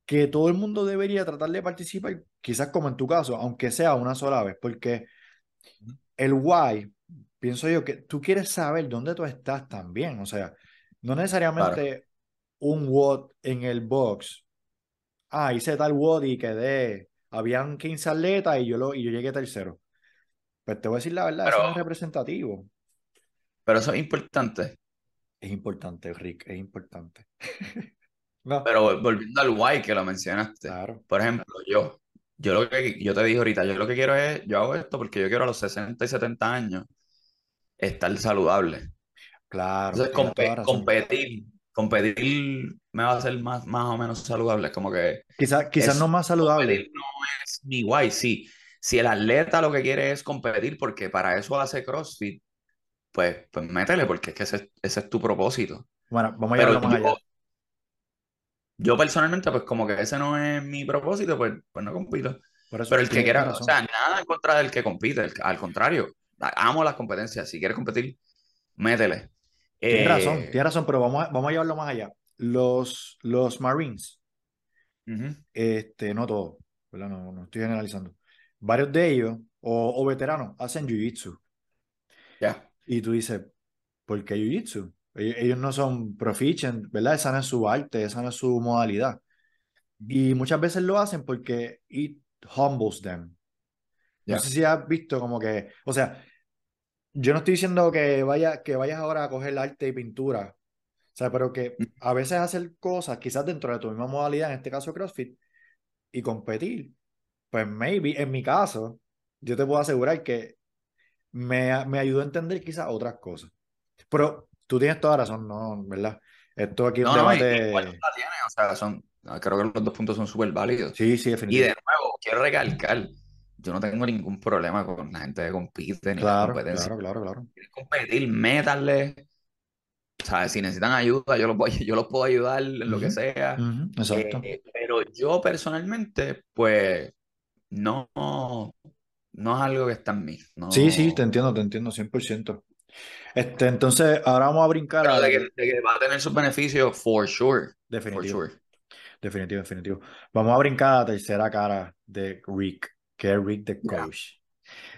que todo el mundo debería tratar de participar, quizás como en tu caso, aunque sea una sola vez, porque el why, pienso yo que tú quieres saber dónde tú estás también, o sea, no necesariamente un WOD en el box. Ah, hice tal WOD y quedé, habían 15 atletas y yo, lo, y yo llegué tercero. Pues te voy a decir la verdad, eso no es representativo. Pero eso es importante. Es importante, Rick, es importante. Pero volviendo al guay que lo mencionaste. Por ejemplo, yo, yo lo que yo te dije ahorita, yo lo que quiero es, yo hago esto porque yo quiero a los 60 y 70 años estar saludable. Claro. Entonces, competir, competir me va a hacer más, más o menos saludable. Como que. Quizás quizás no más saludable. No es ni guay, sí si el atleta lo que quiere es competir, porque para eso hace CrossFit, pues, pues métele, porque es que ese, es tu propósito. Bueno, vamos a llevarlo más allá. Yo personalmente, pues como que ese no es mi propósito, pues, pues no compito. Pero el que quiera, o sea, nada en contra del que compite, al contrario, amo las competencias. Si quieres competir, métele. Tienes razón, eh, tienes razón, pero vamos a, vamos a llevarlo más allá. Los, los Marines, este, no todos, No, no estoy generalizando varios de ellos, o, veteranos, hacen jiu-jitsu. Ya. Y tú dices, ¿por qué jiu-jitsu? Ellos, no son proficient, ¿verdad? Esa no es su arte, esa no es su modalidad. Y muchas veces lo hacen porque it humbles them. No sé si has visto como que, o sea, yo no estoy diciendo que, vaya, que vayas ahora a coger arte y pintura, o sea, pero que mm. a veces hacer cosas, quizás dentro de tu misma modalidad, en este caso CrossFit, y competir, pues maybe, en mi caso, yo te puedo asegurar que me, me ayudó a entender quizás otras cosas. Pero tú tienes toda razón, ¿no? ¿Verdad? Esto aquí es un debate... o sea, son, creo que los dos puntos son súper válidos. Sí, sí, definitivamente. Y de nuevo, quiero recalcar, yo no tengo ningún problema con la gente que compite ni claro, competencia. Claro, claro, claro. competir, métanle. O sea, si necesitan ayuda, yo los, voy, yo los puedo ayudar en lo que sea. exacto. Eh, pero yo personalmente, pues, no, no es algo que está en mí. Sí, sí, te entiendo, te entiendo, 100%. Este, entonces, ahora vamos a brincar a... De que, va a tener sus beneficios, for sure. Definitivo. Definitivo, definitivo. Vamos a brincar a la tercera cara de Rick, que es Rick the Coach.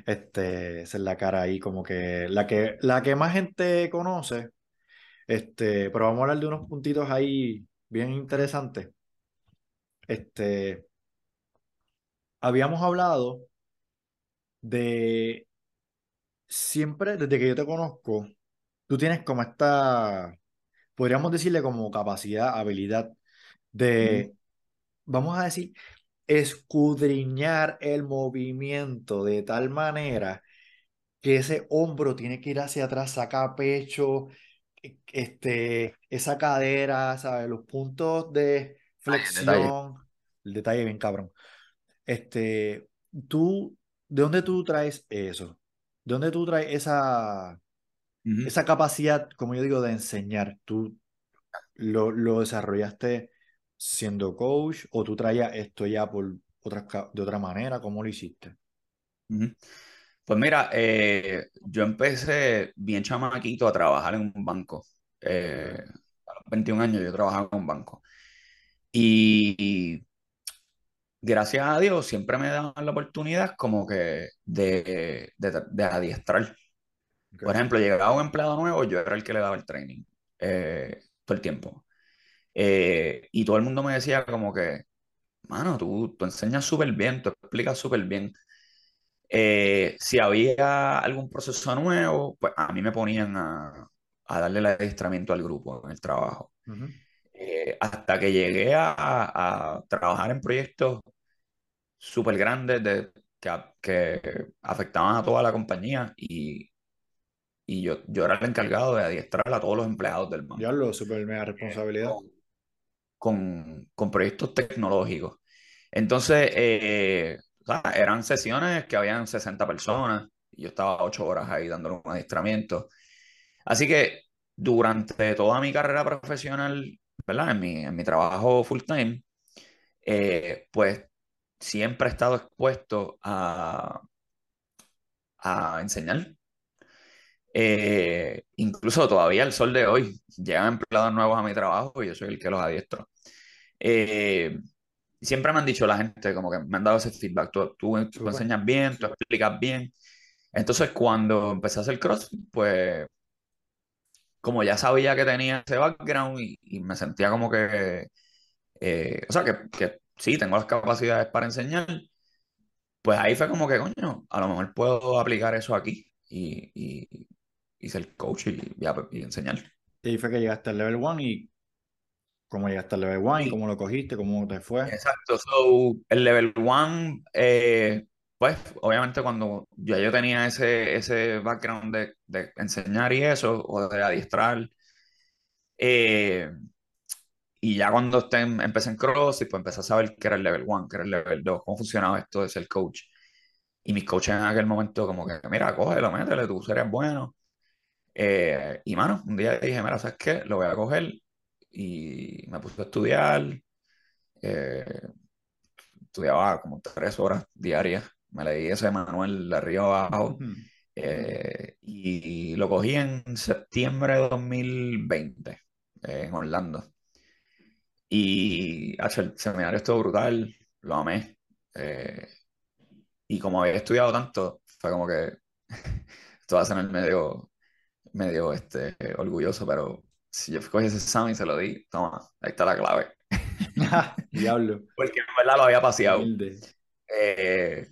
Este, esa es la cara ahí, como que la que, la que más gente conoce. Este, pero vamos a hablar de unos puntitos ahí bien interesantes. Este, habíamos hablado de siempre, desde que yo te conozco, tú tienes como esta, podríamos decirle como capacidad, habilidad de, vamos a decir, escudriñar el movimiento de tal manera que ese hombro tiene que ir hacia atrás, saca pecho, e, este, esa cadera, ¿sabes? Los puntos de flexión, el detalle bien cabrón. Este, tú, ¿de dónde tú traes eso? ¿De dónde tú traes esa, esa capacidad, como yo digo, de enseñar? ¿Tú lo, lo desarrollaste siendo coach o tú traías esto ya por otra, de otra manera? ¿Cómo lo hiciste? Pues mira, eh, yo empecé bien chamaquito a trabajar en un banco. Eh, a los 21 años yo trabajaba en un banco. y gracias a Dios, siempre me dan la oportunidad como que de, de, adiestrar. Por ejemplo, llegaba un empleado nuevo, yo era el que le daba el training eh, todo el tiempo. Eh, y todo el mundo me decía como que, mano, tú, tú enseñas súper bien, tú explicas súper bien. Eh, si había algún proceso nuevo, pues a mí me ponían a, a darle el adiestramiento al grupo en el trabajo. Eh, hasta que llegué a, trabajar en proyectos súper grandes de, que, afectaban a toda la compañía y, y yo, yo era el encargado de adiestrar a todos los empleados del banco. Ya lo súper mega responsabilidad. Con, con, proyectos tecnológicos. Entonces, eh, eran sesiones que habían 60 personas y yo estaba 8 horas ahí dándole un adiestramiento. Así que durante toda mi carrera profesional ¿verdad? En mi, en mi trabajo full time, eh, pues siempre he estado expuesto a, a enseñar. Eh, incluso todavía el sol de hoy llegan empleados nuevos a mi trabajo y yo soy el que los adiestro. Eh, siempre me han dicho la gente, como que me han dado ese feedback, tú, tú, enseñas bien, tú explicas bien. Entonces cuando empecé a hacer CrossFit, pues como ya sabía que tenía ese background y, me sentía como que, eh, o sea, que, que, sí, tengo las capacidades para enseñar, pues ahí fue como que, coño, a lo mejor puedo aplicar eso aquí y, y, y ser coach y, y, enseñar. Y ahí fue que llegaste al level 1 y cómo llegaste al level 1 y cómo lo cogiste, cómo te fue. Exacto, so, el level 1, eh, pues obviamente cuando ya yo tenía ese, ese background de, de enseñar y eso, o de adiestrar, eh, y ya cuando esté, empecé en CrossFit, pues empecé a saber qué era el level 1, qué era el level 2, cómo funcionaba esto de ser coach. Y mis coaches en aquel momento como que, mira, cógelo, métele, tú serías bueno. Eh, y mano, un día dije, mira, ¿sabes qué? Lo voy a coger y me puse a estudiar. Eh, estudiaba como tres horas diarias. Me leí ese manual de arriba abajo. Eh, y lo cogí en septiembre de 2020 en Orlando. Y el seminario estuvo brutal, lo amé. y como había estudiado tanto, fue como que esto va a el medio medio este, orgulloso, pero si yo cogí ese examen y se lo di, toma, ahí está la clave. Diablo. Porque en verdad lo había paseado. Eh,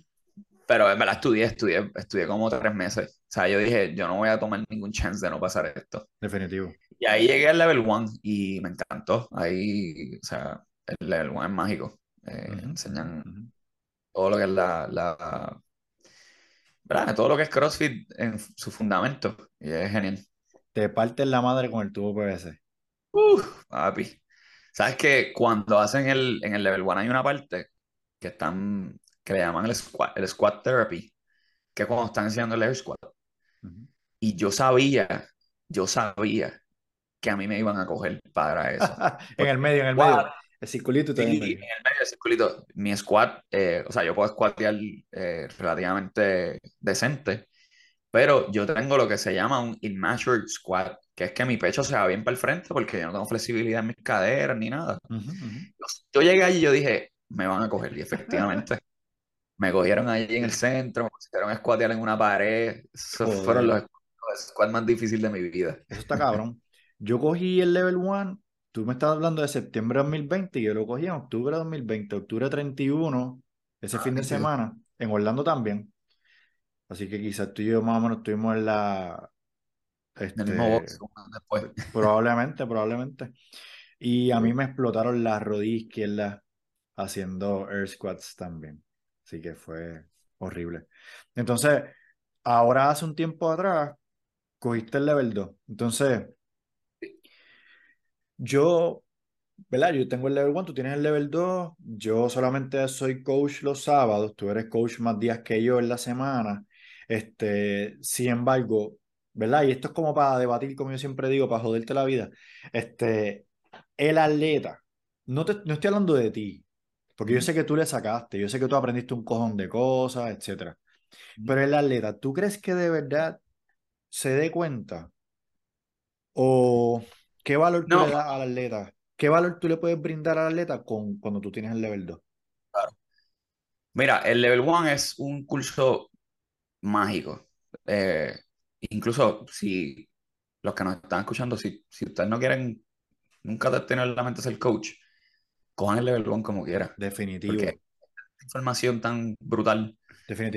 pero en verdad estudié, estudié, estudié como tres meses. O sea, yo dije, yo no voy a tomar ningún chance de no pasar esto. Definitivo. Y ahí llegué al level 1 y me encantó. Ahí, o sea, el level 1 es mágico. Eh, enseñan todo lo que es la, la todo lo que es CrossFit en su fundamento. Y es genial. Te parten la madre con el tubo PVC. Uf, papi. ¿Sabes que cuando hacen el, en el level 1 hay una parte que están, que le llaman el squat, el squat therapy, que cuando están haciendo el air squat. Y yo sabía, yo sabía que a mí me iban a coger para eso. en el medio, en el medio. El circulito sí, en el medio del circulito. Mi squat, eh, o sea, yo puedo squatear eh, relativamente decente, pero yo tengo lo que se llama un immature squat, que es que mi pecho se va bien para el frente porque yo no tengo flexibilidad en mis caderas ni nada. Yo, llegué allí y yo dije, me van a coger, y efectivamente. Me cogieron allí en el centro, me pusieron a squatear en una pared. Esos fueron los, los squats más difíciles de mi vida. Eso está cabrón. Yo cogí el level 1 tú me estás hablando de septiembre de 2020 y yo lo cogí en octubre de 2020, octubre 31, ese ah, fin de semana, en Orlando también. Así que quizás tú y yo más o menos estuvimos en la... Este, el mismo después. Probablemente, probablemente. Y a mí me explotaron las rodillas izquierdas haciendo air squats también. Así que fue horrible. Entonces, ahora hace un tiempo atrás, cogiste el level 2. Entonces, yo, ¿verdad? Yo tengo el level 1, tú tienes el level 2. Yo solamente soy coach los sábados, tú eres coach más días que yo en la semana. Este, sin embargo, ¿verdad? Y esto es como para debatir, como yo siempre digo, para joderte la vida. Este, el atleta, no, te, no estoy hablando de ti, porque yo sé que tú le sacaste, yo sé que tú aprendiste un cojón de cosas, etc. Pero el atleta, ¿tú crees que de verdad se dé cuenta? ¿O ¿Qué valor tú le das al atleta? ¿Qué valor tú le puedes brindar al atleta con, cuando tú tienes el level 2? Claro. Mira, el level 1 es un curso mágico. Eh, incluso si los que nos están escuchando, si, si ustedes no quieren nunca tener la mente ser coach, cojan el level 1 como quieran. Definitivo. Porque información tan brutal.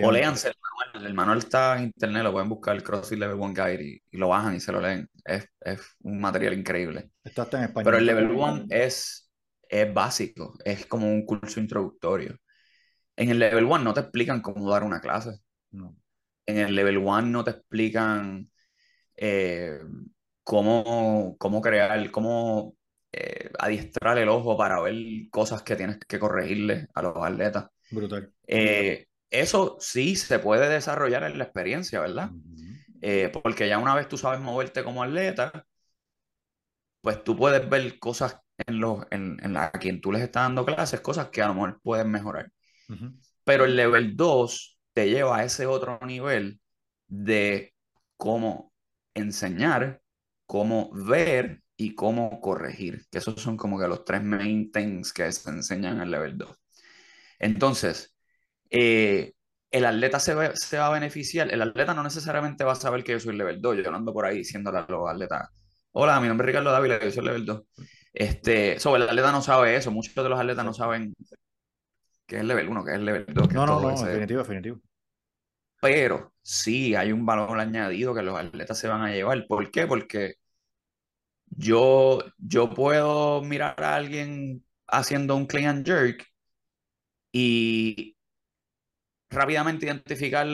O léanse el manual. El manual está en internet, lo pueden buscar, el CrossFit Level 1 Guide, y, lo bajan y se lo leen. Es, es un material increíble. Está en español. Pero el Level 1 es, es básico, es como un curso introductorio. En el Level 1 no te explican cómo dar una clase. No. En el Level 1 no te explican eh, cómo, cómo crear, cómo eh, adiestrar el ojo para ver cosas que tienes que corregirle a los atletas. Brutal. Eh, eso sí se puede desarrollar en la experiencia, ¿verdad? Eh, porque ya una vez tú sabes moverte como atleta, pues tú puedes ver cosas en, los, en, en la, a quien tú les estás dando clases, cosas que a lo mejor pueden mejorar. Pero el level 2 te lleva a ese otro nivel de cómo enseñar cómo ver y cómo corregir, que esos son como que los tres main things que se enseñan en el level 2. Entonces, eh, el atleta se va, se va, a beneficiar, el atleta no necesariamente va a saber que yo soy level 2, yo ando por ahí diciéndole a los atletas, hola, mi nombre es Ricardo Dávila, yo soy level 2. Este, sobre el atleta no sabe eso, muchos de los atletas no saben qué es level 1, qué es level 2. No, no, no, definitivo, definitivo. Pero sí hay un valor añadido que los atletas se van a llevar. ¿Por qué? Porque yo, yo puedo mirar a alguien haciendo un clean and jerk y rápidamente identificar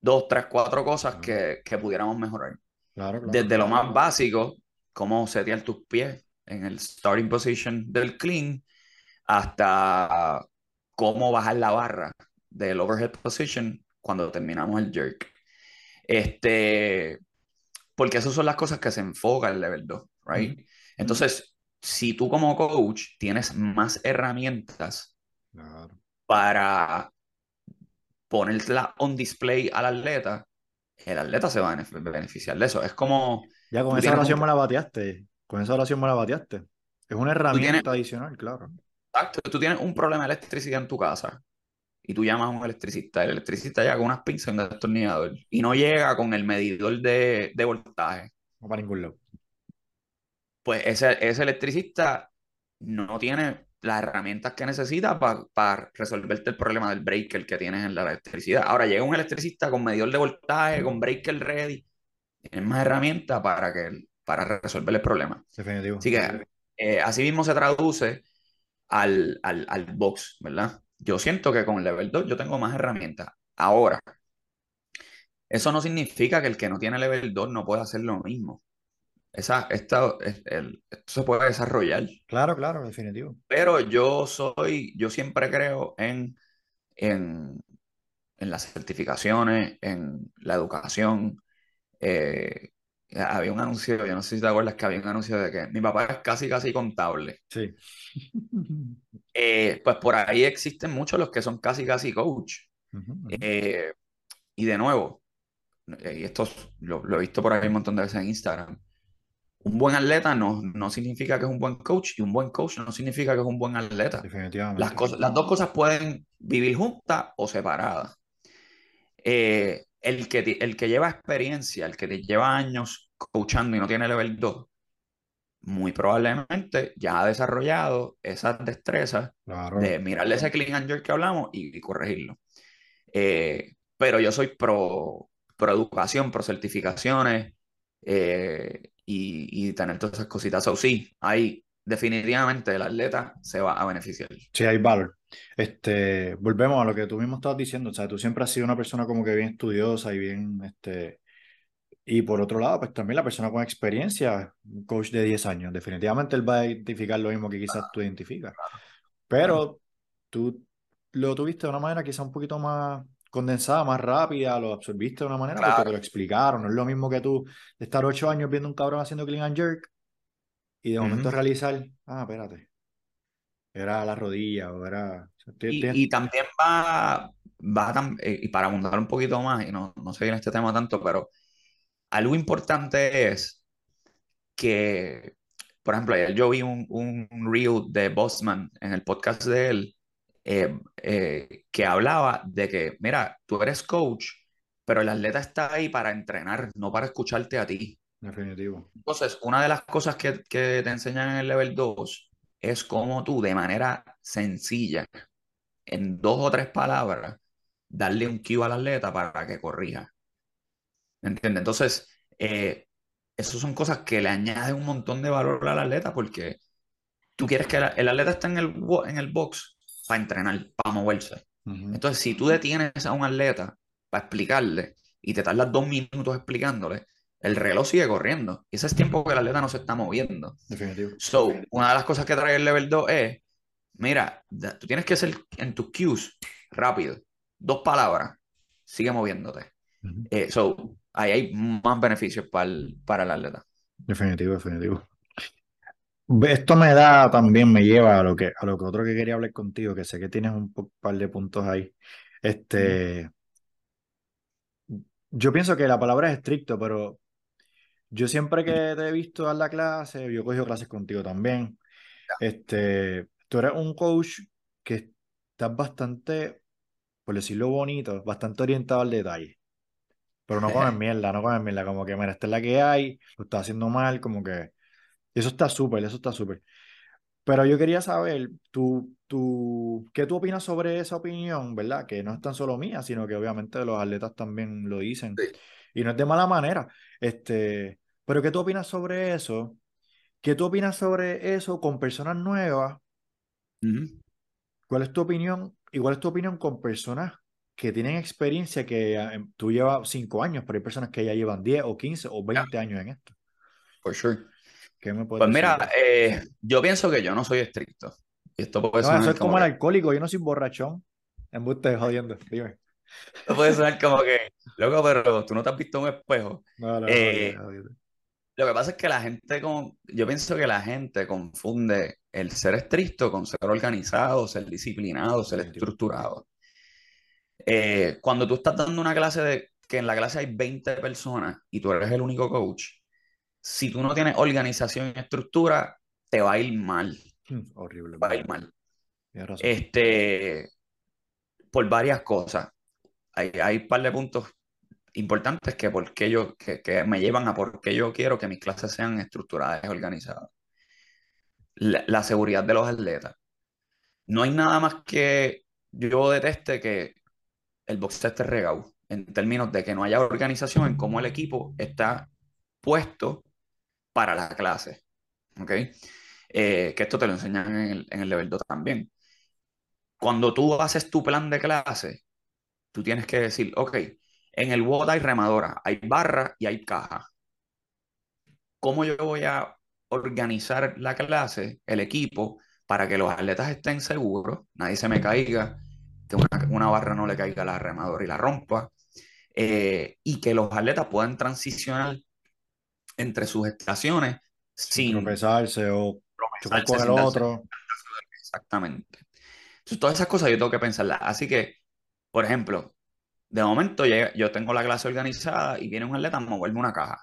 dos, tres, cuatro cosas que, que pudiéramos mejorar. Claro, claro, Desde lo más básico, cómo setear tus pies en el starting position del clean, hasta cómo bajar la barra del overhead position cuando terminamos el jerk. Este, porque esas son las cosas que se enfoca el level 2, right? Entonces, si tú como coach tienes más herramientas para ponerla on display al atleta, el atleta se va a beneficiar de eso. Es como... Ya con esa oración me la bateaste. Con esa oración me la bateaste. Es una herramienta adicional, claro. Exacto. Tú tienes un problema de electricidad en tu casa y tú llamas a un electricista, el electricista llega con unas pinzas y un destornillador y no llega con el medidor de, de voltaje. No para ningún lado. Pues ese, ese electricista no tiene las herramientas que necesita para resolverte el problema del breaker que tienes en la electricidad. Ahora llega un electricista con medidor de voltaje, con breaker ready, tienes más herramientas para, que, para resolver el problema. Definitivo. Así que eh, así mismo se traduce al, al, al box, ¿verdad? Yo siento que con el level 2 yo tengo más herramientas. Ahora, eso no significa que el que no tiene level 2 no pueda hacer lo mismo. Esa, esta, el, esto se puede desarrollar. Claro, claro, definitivo. Pero yo soy, yo siempre creo en, en, en las certificaciones, en la educación. Eh, había un anuncio, yo no sé si te acuerdas que había un anuncio de que mi papá es casi, casi contable. Sí. Eh, pues por ahí existen muchos los que son casi, casi coach. Eh, y de nuevo, eh, y esto lo, he visto por ahí un montón de veces en Instagram, un buen atleta no, no significa que es un buen coach y un buen coach no significa que es un buen atleta. Definitivamente. Las, cosas, las dos cosas pueden vivir juntas o separadas. el, que, el que lleva experiencia, el que te lleva años coachando y no tiene level 2, muy probablemente ya ha desarrollado esas destrezas de mirarle ese clean and jerk que hablamos y, corregirlo. Eh, pero yo soy pro, pro educación, pro certificaciones eh, y, tener todas esas cositas. O sí, ahí definitivamente el atleta se va a beneficiar. Sí, hay valor. Este, volvemos a lo que tú mismo estabas diciendo. O sea, tú siempre has sido una persona como que bien estudiosa y bien este, y por otro lado, pues también la persona con experiencia, un coach de 10 años, definitivamente él va a identificar lo mismo que quizás tú identificas. Pero tú lo tuviste de una manera quizás un poquito más condensada, más rápida, lo absorbiste de una manera porque te lo explicaron. No es lo mismo que tú estar 8 años viendo un cabrón haciendo clean and jerk y de momento realizar, ah, espérate, era la rodilla o era... y, también va, va eh, y para abundar un poquito más, y no, no sé en este tema tanto, pero algo importante es que, por ejemplo, ayer yo vi un, un reel de Bossman en el podcast de él eh, eh, que hablaba de que, mira, tú eres coach, pero el atleta está ahí para entrenar, no para escucharte a ti. Definitivo. Entonces, una de las cosas que, que te enseñan en el level 2 es cómo tú, de manera sencilla, en dos o tres palabras, darle un cue al atleta para que corrija. ¿Entiendes? Entonces, eh, esas son cosas que le añaden un montón de valor al atleta porque tú quieres que el, atleta esté en el, en el box para entrenar, para moverse. Entonces, si tú detienes a un atleta para explicarle y te tardas dos minutos explicándole, el reloj sigue corriendo. Y ese es tiempo que el atleta no se está moviendo. Definitivo. So, una de las cosas que trae el level 2 es, mira, tú tienes que ser en tus cues rápido. Dos palabras, sigue moviéndote. Eh, so, ahí hay más beneficios para el, para el atleta. Definitivo, definitivo. Esto me da también, me lleva a lo que, a lo que otro que quería hablar contigo, que sé que tienes un par de puntos ahí. Este, yo pienso que la palabra es estricto, pero yo siempre que te he visto dar la clase, yo he cogido clases contigo también. Este, tú eres un coach que estás bastante, por decirlo bonito, bastante orientado al detalle. Pero no comes mierda, no comes mierda, como que, mira, esta es la que hay, lo estás haciendo mal, como que... Eso está súper, eso está súper. Pero yo quería saber, tú, tú, ¿qué tú opinas sobre esa opinión, verdad? Que no es tan solo mía, sino que obviamente los atletas también lo dicen. Y no es de mala manera. Este, pero ¿qué tú opinas sobre eso? ¿Qué tú opinas sobre eso con personas nuevas? ¿Cuál es tu opinión? ¿Y cuál es tu opinión con personas que tienen experiencia que em, tú llevas cinco años, pero hay personas que ya llevan 10 o 15 o 20 años en esto? For sure. ¿Qué me puedes pues mira, eh, yo pienso que yo no soy estricto. esto puede no, eso es como, el alcohólico, yo no soy borrachón. En de jodiendo, dime. Esto puede sonar como que, loco, pero tú no te has visto un espejo. No, no, eh, lo que pasa es que la gente, con, yo pienso que la gente confunde el ser estricto con ser organizado, ser disciplinado, ser estructurado. Eh, cuando tú estás dando una clase de que en la clase hay 20 personas y tú eres el único coach, si tú no tienes organización y estructura, te va a ir mal. Hmm, horrible. Va a ir mal. Este, por varias cosas. Hay, hay un par de puntos importantes que, porque yo, que, que me llevan a por qué yo quiero que mis clases sean estructuradas y organizadas. La, la, seguridad de los atletas. No hay nada más que yo deteste que el box esté regado, en términos de que no haya organización en cómo el equipo está puesto para la clase. ¿Ok? Eh, que esto te lo enseñan en el, en el level 2 también. Cuando tú haces tu plan de clase, tú tienes que decir, ok, en el WOD hay remadora, hay barra y hay caja. ¿Cómo yo voy a organizar la clase, el equipo, para que los atletas estén seguros, nadie se me caiga, que una, barra no le caiga a la remadora y la rompa, eh, y que los atletas puedan transicionar entre sus estaciones sin, tropezarse o chocar con el otro. Exactamente. Entonces, todas esas cosas yo tengo que pensarlas. Así que, por ejemplo, de momento yo tengo la clase organizada y viene un atleta a moverme una caja.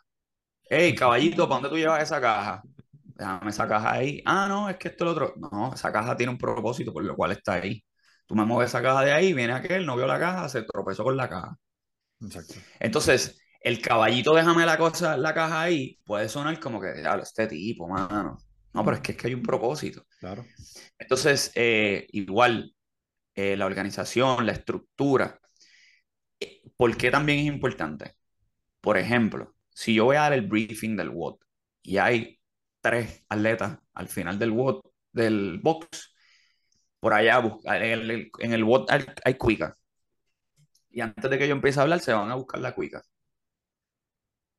Hey, caballito, ¿para dónde tú llevas esa caja? Déjame esa caja ahí. Ah, no, es que esto es lo otro. No, esa caja tiene un propósito por lo cual está ahí. Tú me mueves esa caja de ahí, viene aquel, no vio la caja, se tropezó con la caja. Exacto. Entonces, el caballito, déjame la cosa, la caja ahí, puede sonar como que, diablo, este tipo, mano. No, pero es que, es que hay un propósito. Claro. Entonces, eh, igual, eh, la organización, la estructura. Eh, ¿Por qué también es importante? Por ejemplo, si yo voy a dar el briefing del WOD y hay tres atletas al final del WOD, del box, por allá, en el, en el WOD hay, hay cuica. Y antes de que yo empiece a hablar, se van a buscar la cuica.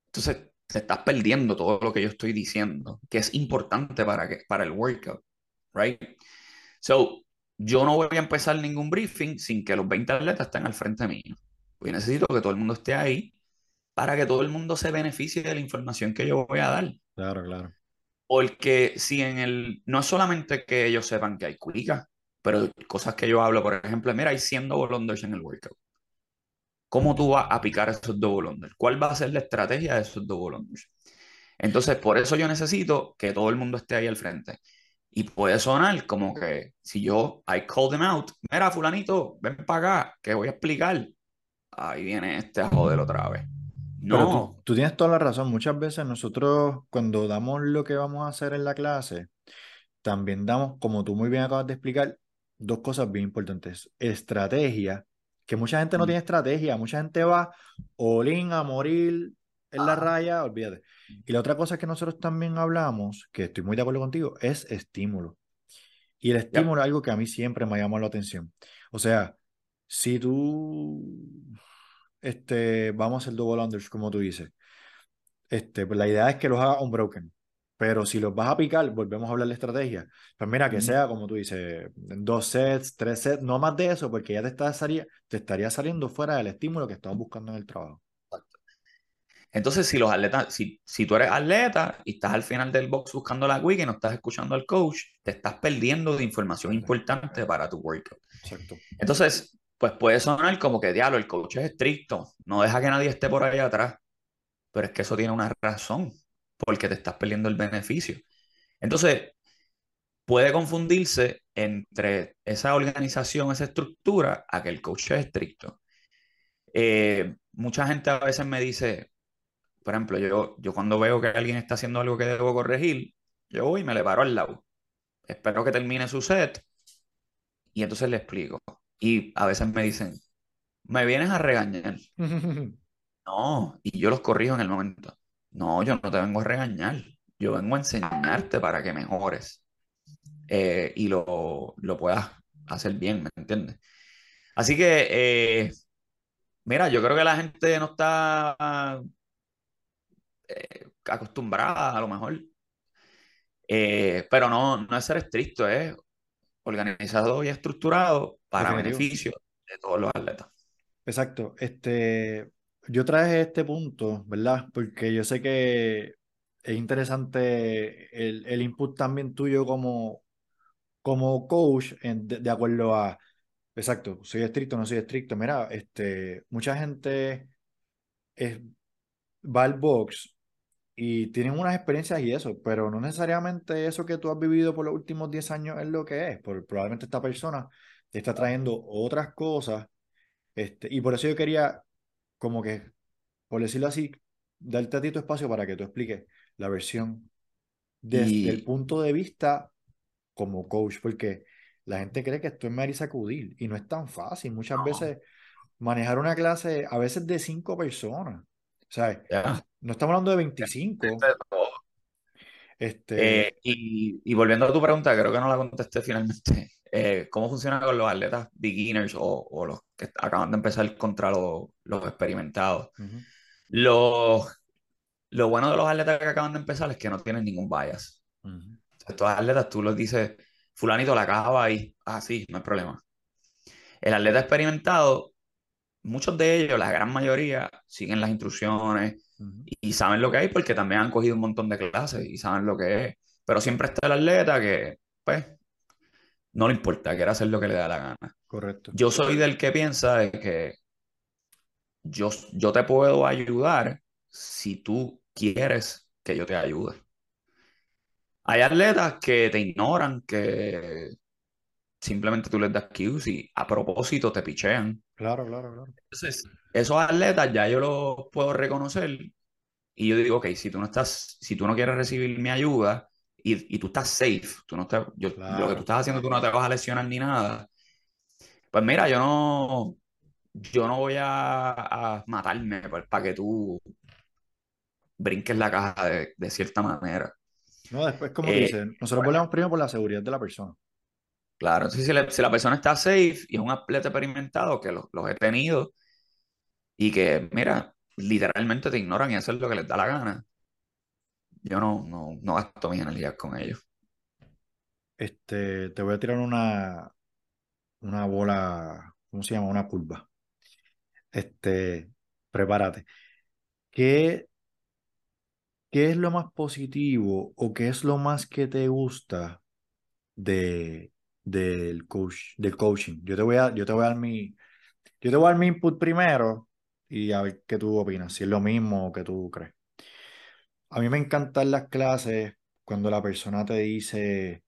Entonces, te estás perdiendo todo lo que yo estoy diciendo, que es importante para, que, para el workout, right? So, yo no voy a empezar ningún briefing sin que los 20 atletas estén al frente mío. Pues necesito que todo el mundo esté ahí para que todo el mundo se beneficie de la información que yo voy a dar. Claro, claro. Porque si en el, no es solamente que ellos sepan que hay cuicas, pero cosas que yo hablo, por ejemplo, mira, hay 100 double en el workout. ¿Cómo tú vas a picar esos double unders? ¿Cuál va a ser la estrategia de esos double unders? Entonces, por eso yo necesito que todo el mundo esté ahí al frente. Y puede sonar como que si yo, I call them out, mira, fulanito, ven para acá, que voy a explicar. Ahí viene este a joder otra vez. No. tú, tienes toda la razón. Muchas veces nosotros, cuando damos lo que vamos a hacer en la clase, también damos, como tú muy bien acabas de explicar, dos cosas bien importantes. Estrategia que mucha gente no mm. tiene estrategia, mucha gente va all a morir en la raya, olvídate. Y la otra cosa que nosotros también hablamos, que estoy muy de acuerdo contigo, es estímulo. Y el estímulo es algo que a mí siempre me ha llamado la atención. O sea, si tú, este, vamos a hacer double unders, como tú dices, este, pues la idea es que los haga unbroken. Pero si los vas a picar, volvemos a hablar de estrategia. Pues mira, que sea, como tú dices, dos sets, tres sets, no más de eso, porque ya te, está, te estaría saliendo fuera del estímulo que estamos buscando en el trabajo. Entonces, si los atletas, si, si tú eres atleta y estás al final del box buscando la wiki y no estás escuchando al coach, te estás perdiendo de información importante para tu workout. Exacto. Entonces, pues puede sonar como que, diablo, el coach es estricto, no deja que nadie esté por ahí atrás. Pero es que eso tiene una razón. Porque te estás perdiendo el beneficio. Entonces, puede confundirse entre esa organización, esa estructura, a que el coach es estricto. Eh, mucha gente a veces me dice, por ejemplo, yo, yo cuando veo que alguien está haciendo algo que debo corregir, yo voy y me le paro al lado. Espero que termine su set y entonces le explico. Y a veces me dicen, me vienes a regañar. no, y yo los corrijo en el momento. No, yo no te vengo a regañar. Yo vengo a enseñarte para que mejores eh, y lo, lo, puedas hacer bien, ¿me entiendes? Así que, eh, mira, yo creo que la gente no está eh, acostumbrada a lo mejor. pero no, no es ser estricto, es organizado y estructurado para beneficio de todos los atletas. Exacto. Este, yo traje este punto, ¿verdad? Porque yo sé que es interesante el, el input también tuyo como, como coach de, acuerdo a, exacto, soy estricto, no soy estricto. Mira, este, mucha gente es, va al box y tienen unas experiencias y eso, pero no necesariamente eso que tú has vivido por los últimos 10 años es lo que es. Por, probablemente esta persona está trayendo otras cosas. Este, y por eso yo quería, como que, por decirlo así, darte a ti tu espacio para que tú expliques la versión desde el punto de vista como coach, porque la gente cree que esto es Marisa sacudir y no es tan fácil. Muchas veces manejar una clase, a veces de cinco personas, ¿sabes? No estamos hablando de 25. Este... Eh, y, volviendo a tu pregunta, creo que no la contesté finalmente. Eh, ¿Cómo funciona con los atletas beginners o, los que acaban de empezar contra los, los experimentados? los, lo bueno de los atletas que acaban de empezar es que no tienen ningún bias. Estos atletas tú los dices, fulanito la acaba ahí, ah, sí, no hay problema. El atleta experimentado, muchos de ellos, la gran mayoría, siguen las instrucciones y saben lo que hay porque también han cogido un montón de clases y saben lo que es. Pero siempre está el atleta que, pues, no le importa, quiere hacer lo que le da la gana. Correcto. Yo soy del que piensa que yo, yo te puedo ayudar si tú quieres que yo te ayude. Hay atletas que te ignoran, que simplemente tú les das cues y a propósito te pichean. Claro, claro, claro. Entonces, esos atletas ya yo los puedo reconocer y yo digo, ok, si tú no estás, si tú no quieres recibir mi ayuda y, y tú estás safe, tú no estás, yo, lo que tú estás haciendo, tú no te vas a lesionar ni nada, pues mira, yo no, yo no voy a, a matarme para que tú brinques la caja de, de cierta manera. No, después, como eh, dicen, nosotros volvemos primero por la seguridad de la persona. Claro, entonces si, si, la persona está safe y es un atleta experimentado, que los, los he tenido, y que, mira, literalmente te ignoran y hacen lo que les da la gana, yo no, no, no gasto mis energías con ellos. Este, te voy a tirar una, una bola, ¿cómo se llama? Una curva. Este, prepárate. ¿Qué ¿Qué es lo más positivo o qué es lo más que te gusta de, del, coach, del coaching? Yo te, voy a, yo, te voy a dar mi, yo te voy a dar mi input primero y a ver qué tú opinas, si es lo mismo o qué tú crees. A mí me encantan las clases cuando la persona te dice,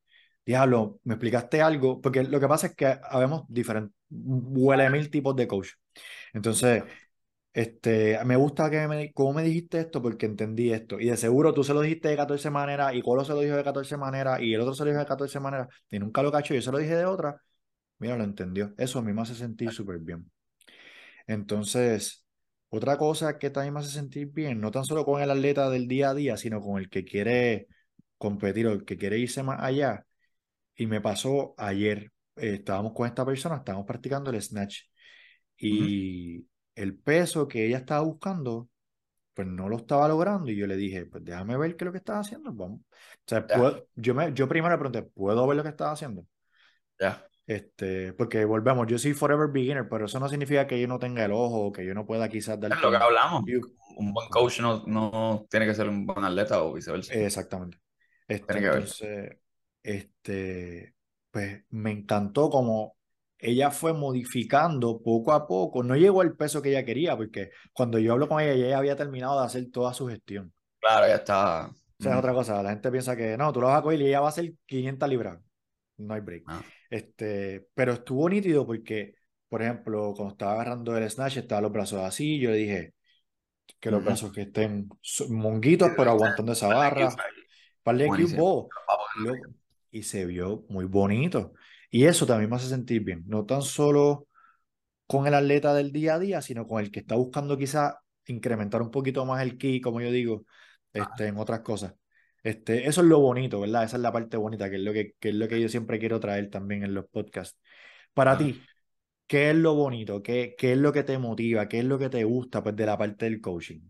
diablo, me explicaste algo, porque lo que pasa es que habemos diferentes, huele mil tipos de coach. Entonces, este, me gusta que me, cómo me dijiste esto porque entendí esto. Y de seguro tú se lo dijiste de 14 maneras y Colo se lo dijo de 14 maneras y el otro se lo dijo de 14 maneras y nunca lo cacho. Yo se lo dije de otra. Mira, lo entendió. Eso a mí me hace sentir súper bien. Entonces, otra cosa que también me hace sentir bien, no tan solo con el atleta del día a día, sino con el que quiere competir o el que quiere irse más allá. Y me pasó ayer, eh, estábamos con esta persona, estábamos practicando el snatch. Y el peso que ella estaba buscando, pues no lo estaba logrando. Y yo le dije, pues déjame ver qué es lo que estaba haciendo. Vamos. O sea, yo, me, yo primero le pregunté, ¿puedo ver lo que estaba haciendo? Ya. Este, porque volvemos, yo soy forever beginner, pero eso no significa que yo no tenga el ojo o que yo no pueda quizás dar. Es lo que hablamos. Un buen coach no, no tiene que ser un buen atleta o viceversa. Exactamente. Este, entonces, este, pues me encantó como ella fue modificando poco a poco. No llegó al peso que ella quería, porque cuando yo hablo con ella, ella había terminado de hacer toda su gestión. Claro, ya está. sea, es otra cosa. La gente piensa que no, tú lo vas a coger y ella va a ser 500 libras. No hay break. Ah. Este, pero estuvo nítido porque, por ejemplo, cuando estaba agarrando el snatch, estaba los brazos así. Yo le dije que los Ujú. brazos que estén monguitos, pero aguantando esa barra. Par de Buenísimo. cube ball, loco, y se vio muy bonito. Y eso también me hace sentir bien, no tan solo con el atleta del día a día, sino con el que está buscando quizá incrementar un poquito más el ki, como yo digo, este, en otras cosas. Este, eso es lo bonito, ¿verdad? Esa es la parte bonita, que es lo que, que es lo que yo siempre quiero traer también en los podcasts. Para Ah. ti, ¿qué es lo bonito? ¿Qué, qué es lo que te motiva? ¿Qué es lo que te gusta pues, de la parte del coaching?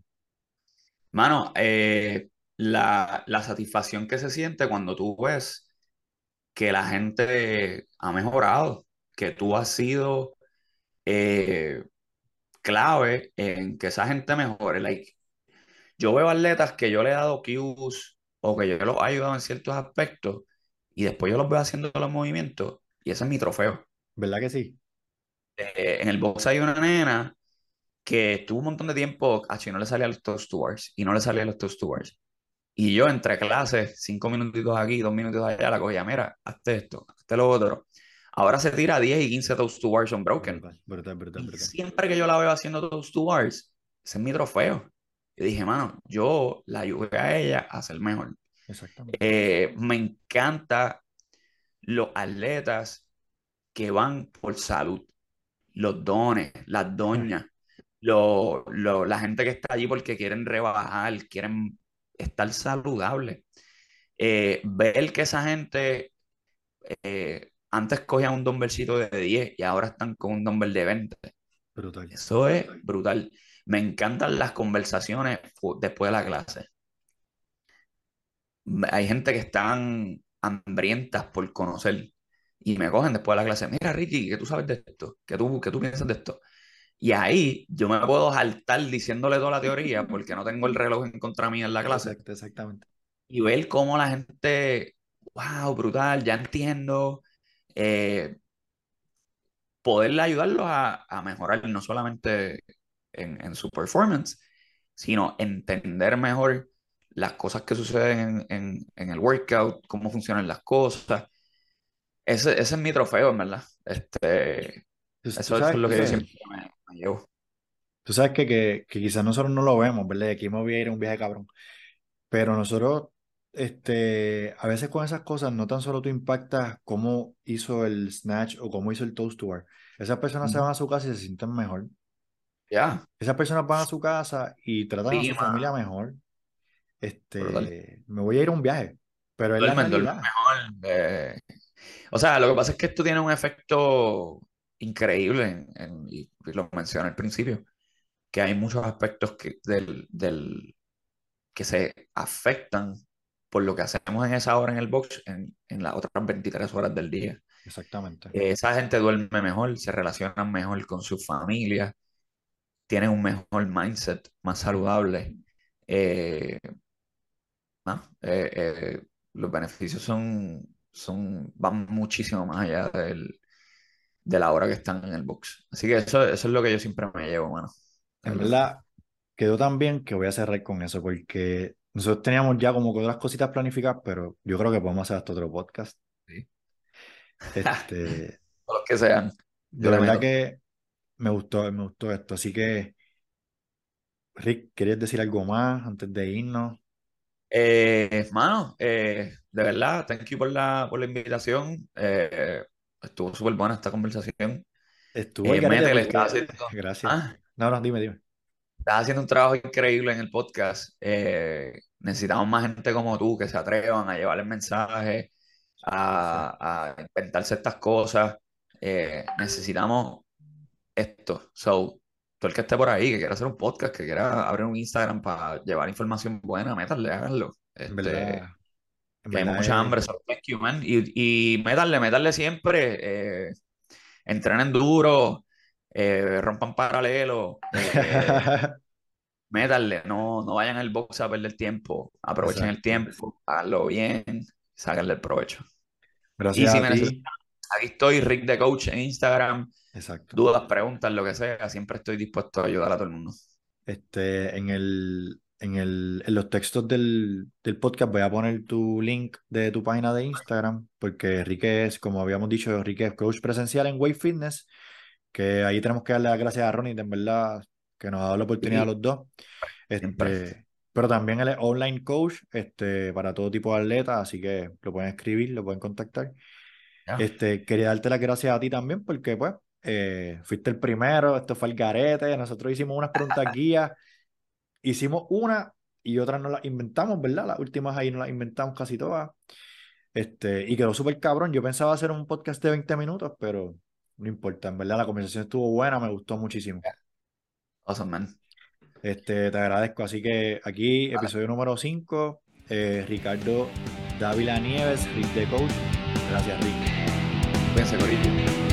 Mano, eh, la, la satisfacción que se siente cuando tú ves que la gente ha mejorado, que tú has sido eh, clave en que esa gente mejore. Like, yo veo atletas que yo le he dado cues o que yo los he ayudado en ciertos aspectos y después yo los veo haciendo los movimientos y ese es mi trofeo. ¿Verdad que sí? Eh, en el box hay una nena que estuvo un montón de tiempo, a no le salía los toast to bars y no le salía los toast to bars. Y yo entre clases, cinco minutitos aquí, dos minutos allá, la cogía, mira, hazte esto, hazte lo otro. Ahora se tira 10 y 15 toast to bars unbroken. Brutal, brutal, brutal. siempre que yo la veo haciendo toast to bars, ese es mi trofeo. Y dije, mano, yo la ayudé a ella a ser mejor. Exactamente. Eh, me encanta los atletas que van por salud, los dones, las doñas, lo- lo- la gente que está allí porque quieren rebajar, quieren estar saludables. Eh, ver que esa gente eh, antes cogían un dumbbellcito de 10 y ahora están con un dumbbell de 20. Brutal. Eso es brutal. Me encantan las conversaciones después de la clase. Hay gente que están hambrientas por conocer y me cogen después de la clase. Mira, Ricky, ¿qué tú sabes de esto? ¿Qué tú, qué tú piensas de esto? Y ahí yo me puedo saltar diciéndole toda la teoría porque no tengo el reloj en contra mía en la clase Exacto, exactamente. y ver cómo la gente, wow, brutal, ya entiendo. eh, poderle ayudarlos a, a mejorar no solamente en, en su performance, sino entender mejor las cosas que suceden en, en- en el workout, cómo funcionan las cosas. Ese, ese es mi trofeo, en verdad. Este, eso, eso es lo que tú yo siempre me, me llevo. Tú sabes que, que, que quizás nosotros no lo vemos, ¿verdad? Aquí me voy a ir a un viaje cabrón. Pero nosotros, este, a veces con esas cosas, no tan solo tú impactas cómo hizo el snatch o cómo hizo el toast to bar. Esas personas se Ujú. van a su casa y se sienten mejor. Ya, Esas personas van a su casa y tratan a su familia mejor. Este, Brutal. me voy a ir a un viaje, pero es duermen, mejor. eh. O sea, lo que pasa es que esto tiene un efecto increíble, en- en- y lo mencioné al principio, que hay muchos aspectos que, del, del- que se afectan por lo que hacemos en esa hora en el box en, en las otras 23 horas del día. Exactamente. Eh, esa gente duerme mejor, se relacionan mejor con su familia, tienen un mejor mindset, más saludable. Eh, ¿no? Eh, eh, los beneficios son, son, van muchísimo más allá del, de la hora que están en el box. Así que eso, eso es lo que yo siempre me llevo, mano. En verdad, quedó tan bien que voy a cerrar con eso, porque nosotros teníamos ya como que otras cositas planificadas, pero yo creo que podemos hacer hasta otro podcast. Sí. Este, Los que sean. de Yo le verdad meto. que me gustó, me gustó esto. Así que, Rick, ¿querías decir algo más antes de irnos? Eh, mano, eh, de verdad, thank you por la, por la invitación. Eh, estuvo súper buena esta conversación. Estuvo Eh, métele, estás haciendo, Gracias. ah, No, no, dime, dime. estás haciendo un trabajo increíble en el podcast. Eh, necesitamos más gente como tú que se atrevan a llevar el mensaje, a, a inventarse estas cosas. Eh, necesitamos esto. So, todo el que esté por ahí, que quiera hacer un podcast, que quiera abrir un Instagram para llevar información buena, métanle, háganlo. Este, verdad. En que hay verdad mucha hambre, so thank you, man. Y, y métanle siempre. eh, entrenen duro, eh, rompan paralelo, eh, métanle, no, no vayan al box a perder tiempo, aprovechen el tiempo, háganlo bien, sáquenle el provecho. Y Gracias si a me necesitan, aquí estoy, Rick de Coach en Instagram, Exacto. dudas, preguntas, lo que sea, siempre estoy dispuesto a ayudar a todo el mundo. Este, en el, en, el, en los textos del, del, podcast voy a poner tu link de tu página de Instagram, porque Enrique es, como habíamos dicho, Enrique es coach presencial en Wave Fitness, que ahí tenemos que darle las gracias a Ronnie, en verdad, que nos ha dado la oportunidad a los dos. Este, pero también él es online coach este, para todo tipo de atletas, así que lo pueden escribir, lo pueden contactar. Este, quería darte las gracias a ti también, porque pues eh, fuiste el primero, esto fue el garete, nosotros hicimos unas preguntas guías hicimos una y otras no las inventamos, ¿verdad? Las últimas ahí no las inventamos casi todas. Este, y quedó súper cabrón. Yo pensaba hacer un podcast de 20 minutos, pero no importa. En verdad, la conversación estuvo buena, me gustó muchísimo. Awesome, man. Este, te agradezco. Así que aquí, episodio número 5, eh, Ricardo Dávila Nieves, Rick de Coach. Gracias, Rick. Cuídense, Corito.